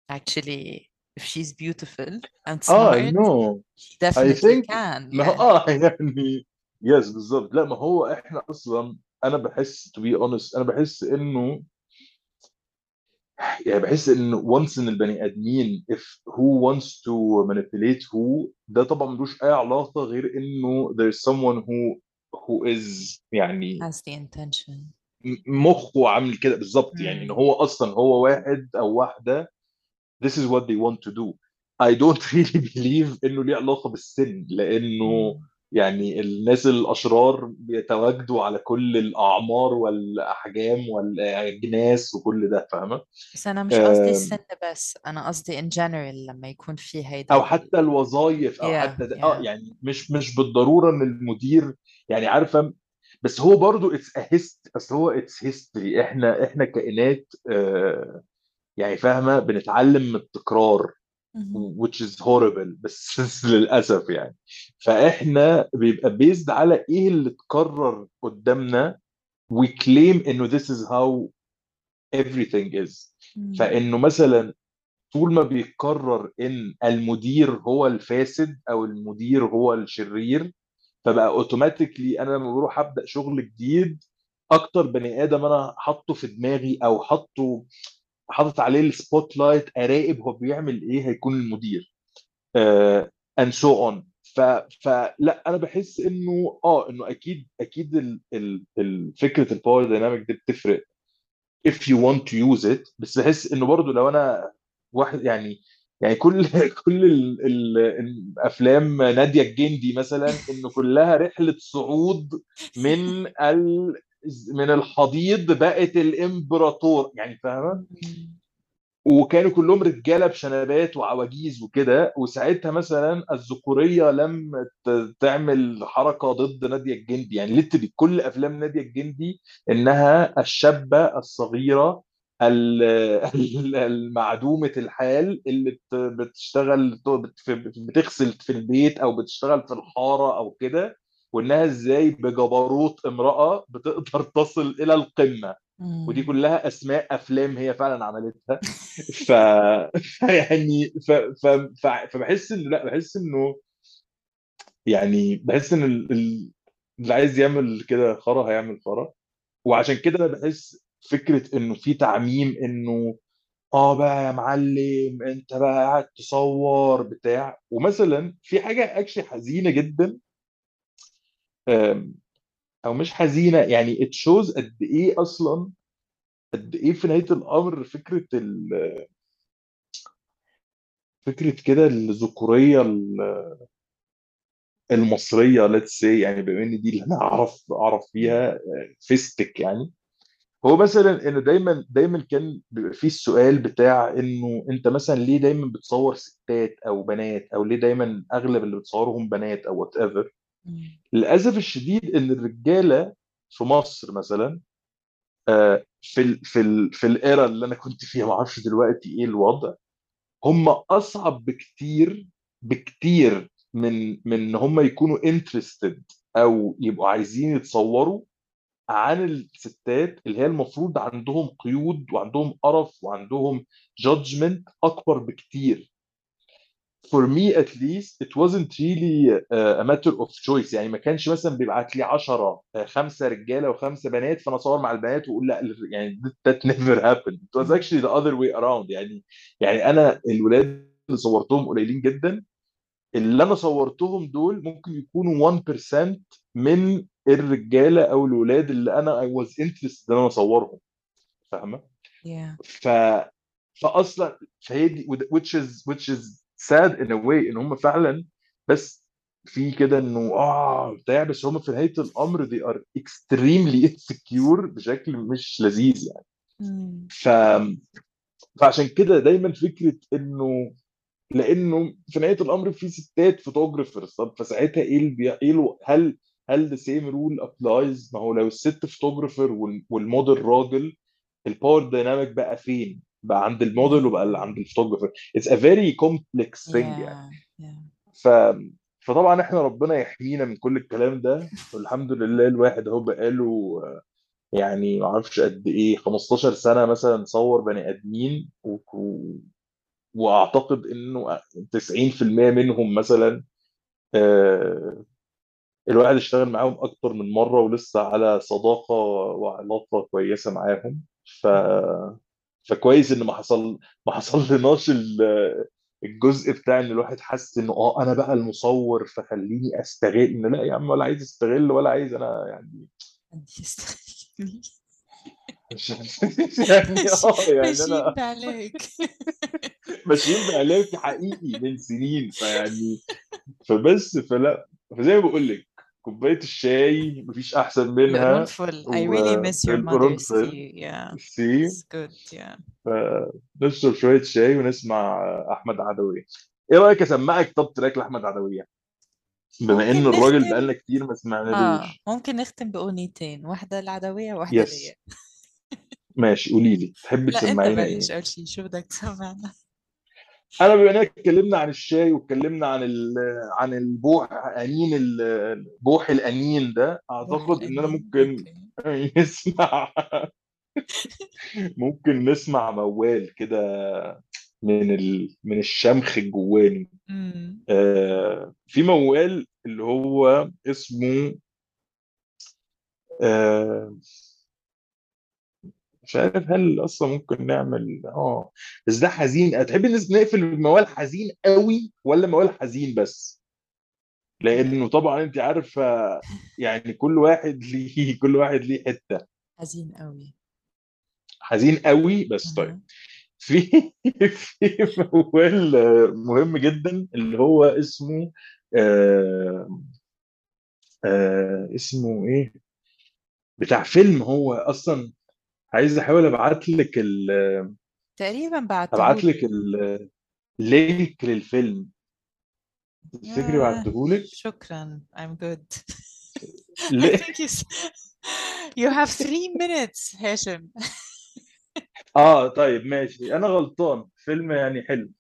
actually if she's beautiful and آه smart no she I definitely think can ما هو آه يعني يس بالظبط لا ما هو إحنا أصلا أنا بحس to be honest أنا بحس إنه يعني بحس إن once إن البني آدمين if who wants to manipulate who ده طبعا ملوش أي علاقة غير إنه there's someone who who is يعني has the intention. مخه عامل كده بالظبط يعني ان. هو أصلا هو واحد أو واحدة this is what they want to do. I don't really believe إنه ليه علاقة بالسن لأنه. يعني الناس الأشرار بيتواجدوا على كل الأعمار والأحجام والأجناس وكل ده فاهمة؟ بس أنا مش قصدي السن بس أنا قصدي in general لما يكون في هيدا أو. حتى الوظائف أو yeah حتى ده. آه yeah يعني مش مش بالضرورة إن المدير يعني عارفة بس هو برضو it's hist أصل هو it's history إحنا إحنا كائنات آه يعني فاهمة؟ بنتعلم من التكرار which is horrible بس للأسف يعني. فإحنا بيبقى بيزد على إيه اللي اتكرر قدامنا we claim إنه this is how everything is. فإنه مثلا طول ما بيتكرر إن المدير هو الفاسد أو المدير هو الشرير فبقى automatically أنا لما بروح أبدأ شغل جديد أكتر بني آدم أنا حاطه في دماغي أو حاطه حاطط عليه ال spotlight أراقب هو بيعمل إيه هيكون المدير. and so on فلا أنا بحس إنه آه إنه أكيد أكيد ال... ال... فكرة ال power dynamic دي بتفرق if you want to use it. بس بحس إنه برضو لو أنا واحد يعني يعني كل كل ال ال الأفلام نادية الجندي مثلا إنه كلها رحلة صعود من ال من الحضيض بقت الإمبراطور يعني فاهمة. وكانوا كلهم رجالة بشنبات وعواجيز وكده وساعتها مثلا الذكورية لم تعمل حركة ضد نادية الجندي يعني ليتري كل أفلام نادية الجندي إنها الشابة الصغيرة ال- ال- المعدومة الحال اللي بت- بتشتغل بت- بتغسل في البيت أو بتشتغل في الحارة أو كده وانها إزاي بجبروت امرأة بتقدر تصل إلى القمة. ودي. كلها أسماء أفلام هي فعلا عملتها. ف يعني ف... ف... ف... فبحس انه لا بحس إنه يعني بحس إن ال... ال- اللي عايز يعمل كده خرا هيعمل خرا. وعشان كده أنا بحس فكرة إنه في تعميم إنه آه بقى يا معلم أنت بقى قاعد تصور بتاع. ومثلا في حاجة اكشلي حزينة جدا. أو مش حزينة يعني it shows قد إيه أصلا قد إيه في نهاية الأمر فكرة ال... فكرة كده الذكورية ال- المصرية let's say يعني بما إن دي اللي أنا أعرف أعرف فيها فيستك يعني هو مثلا إنه دايما دايما كان بيبقى فيه السؤال بتاع إنه أنت مثلا ليه دايما بتصور ستات أو بنات أو ليه دايما أغلب اللي بتصورهم بنات أو whatever. للأسف الشديد إن الرجالة في مصر مثلا آه، في ال في ال في ال era اللي أنا كنت فيها ما أعرفش دلوقتي إيه الوضع هم أصعب بكتير بكتير من من إن هم يكونوا interested أو يبقوا عايزين يتصوروا عن الستات اللي هي المفروض عندهم قيود وعندهم قرف وعندهم judgment أكبر بكتير. For me at least it wasn't really a matter of choice. يعني ما كانش مثلا بيبعت لي 10 خمسة رجالة وخمسة بنات فأنا أصور مع البنات وأقول لأ يعني that never happened. It was actually the other way around. يعني يعني أنا الولاد اللي صورتهم قليلين جدا اللي أنا صورتهم دول ممكن يكونوا 1% من الرجالة أو الولاد اللي أنا I was interested إن أنا أصورهم. فاهمة؟ Yeah. ف فاصلا فهي دي which is which is sad in a way إن هم فعلا بس في كده إنه آه بتاع بس هم في نهاية الأمر they are extremely insecure بشكل مش لذيذ يعني. ف فعشان كده دايما فكرة إنه لإنه في نهاية الأمر في ستات photographers طب فساعتها إيه اللي بي... إيه ألو... هل هل the same rule applies ما هو لو الست photographer وال... والموديل راجل ال power dynamic بقى فين؟ بقى عند الموديل وبقى عند ال photographer it's a very complex thing يعني. yeah. ف فطبعا إحنا ربنا يحمينا من كل الكلام ده. والحمد لله الواحد أهو بقاله يعني ما أعرفش قد إيه 15 سنة مثلا صور بني آدمين و... و... وأعتقد إنه 90% منهم مثلا آه، الواحد اشتغل معاهم أكتر من مرة ولسه على صداقة وعلاقة كويسة معاهم. ف فكويس إن ما حصل ما حصلناش ال- الجزء بتاع إن الواحد حس إنه آه أنا بقى المصور فخليني أستغل إن لأ يا عم ولا عايز أستغل ولا عايز أنا يعني مش يعني آه يعني أنا ماشيين بعلاقي حقيقي من سنين فيعني فبس فلا فزي ما بقول لك كوباية الشاي مفيش أحسن منها. القرنفل I really miss your والقرنفل tea yeah. It's good yeah. نشرب شوية شاي ونسمع أحمد عدوية. إيه رأيك أسمعك طب تراك لأحمد عدوية؟ بما إن الراجل بقالنا كتير ما آه سمعنالوش ممكن نختم بأغنيتين واحدة العدوية وواحدة يس ليا. ماشي قولي لي. تحبي لا أنت تسمعينا بلش إيه؟ اول شيء شو بدك تسمعنا أنا بما إننا اتكلمنا عن الشاي واتكلمنا عن ال... عن البوح أنين ال- بوح الأنين ده أعتقد إن أنا ممكن نسمع ممكن نسمع موال كده من ال... من الشمخ الجواني. آه في موال اللي هو اسمه آه مش عارف هل أصلا ممكن نعمل آه بس ده حزين. تحب الناس نقفل الموال حزين قوي ولا موال حزين بس؟ لأنه طبعا أنت عارفة يعني كل واحد ليه كل واحد ليه حتة. حزين قوي. حزين قوي بس طيب. في في موال مهم جدا اللي هو اسمه آه آه اسمه إيه؟ بتاع فيلم هو أصلا عايز أحاول أبعت لك ال... تقريبا أبعت بعتهولي لك ال- اللينك للفيلم. تفتكري ياه بعته لك شكرا. I'm good. I ليه؟ think you s- you have three minutes هاشم. آه طيب ماشي. أنا غلطان. فيلم يعني حلو.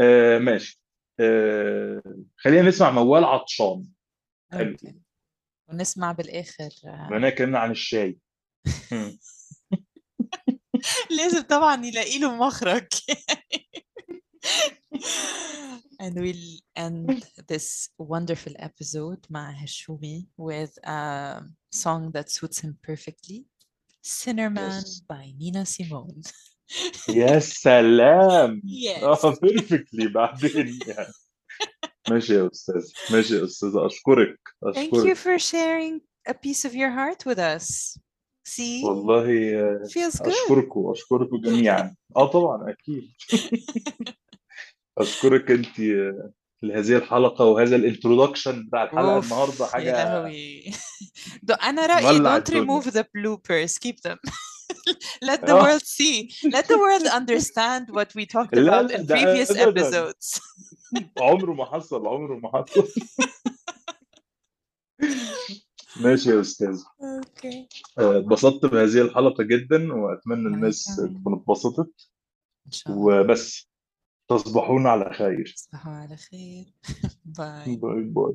آه ماشي. آه خلينا نسمع موال عطشان. حلو. أوكي. ونسمع بالآخر. بما إننا اتكلمنا عن الشاي. مم. لازم طبعا يلاقي له مخرج and we'll end this wonderful episode مع هشومي with a song that suits him perfectly Sinnerman Yes. by Nina Simone يا سلام اه yes بيرفكتلي بعدين يعني ماشي يا استاذ ماشي يا استاذ اشكرك thank you اشكرك for sharing a piece of your heart with us See والله آه، أشكركم أشكركم جميعا. آه طبعا أكيد. أشكرك أنت آه، لهذه الحلقة وهذا الإنترودكشن بتاع الحلقة أوف النهارده يا حاجة لهوي. دو- أنا رأيي don't remove the bloopers keep them. Let the آه. world see. Let the world understand what we talked about in previous episodes. عمره ما حصل عمره ما حصل. ماشي يا أستاذ. okay. آه، اتبسطت بهذه الحلقة جدا وأتمنى الناس تكون اتبسطت. إن شاء الله. وبس تصبحون على خير. تصبحوا على خير. باي باي باي.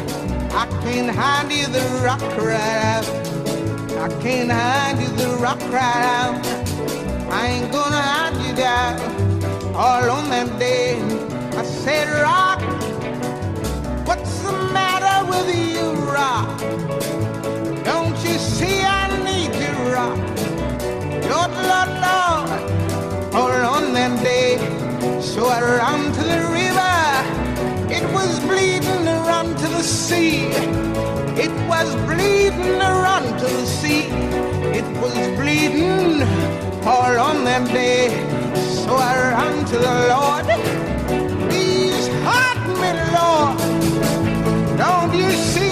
I can't hide you, the rock out. I can't hide you, the rock out. I ain't gonna hide you down all on that day. I said, Rock, what's the matter with you, Rock? Don't you see I need you, Rock? Lord, Lord, Lord, all on that day. So I ran to the river. It was bleeding run to the sea. It was bleeding run to the sea. It was bleeding all on that day. So I ran to the Lord. Please hurt me, Lord. Don't you see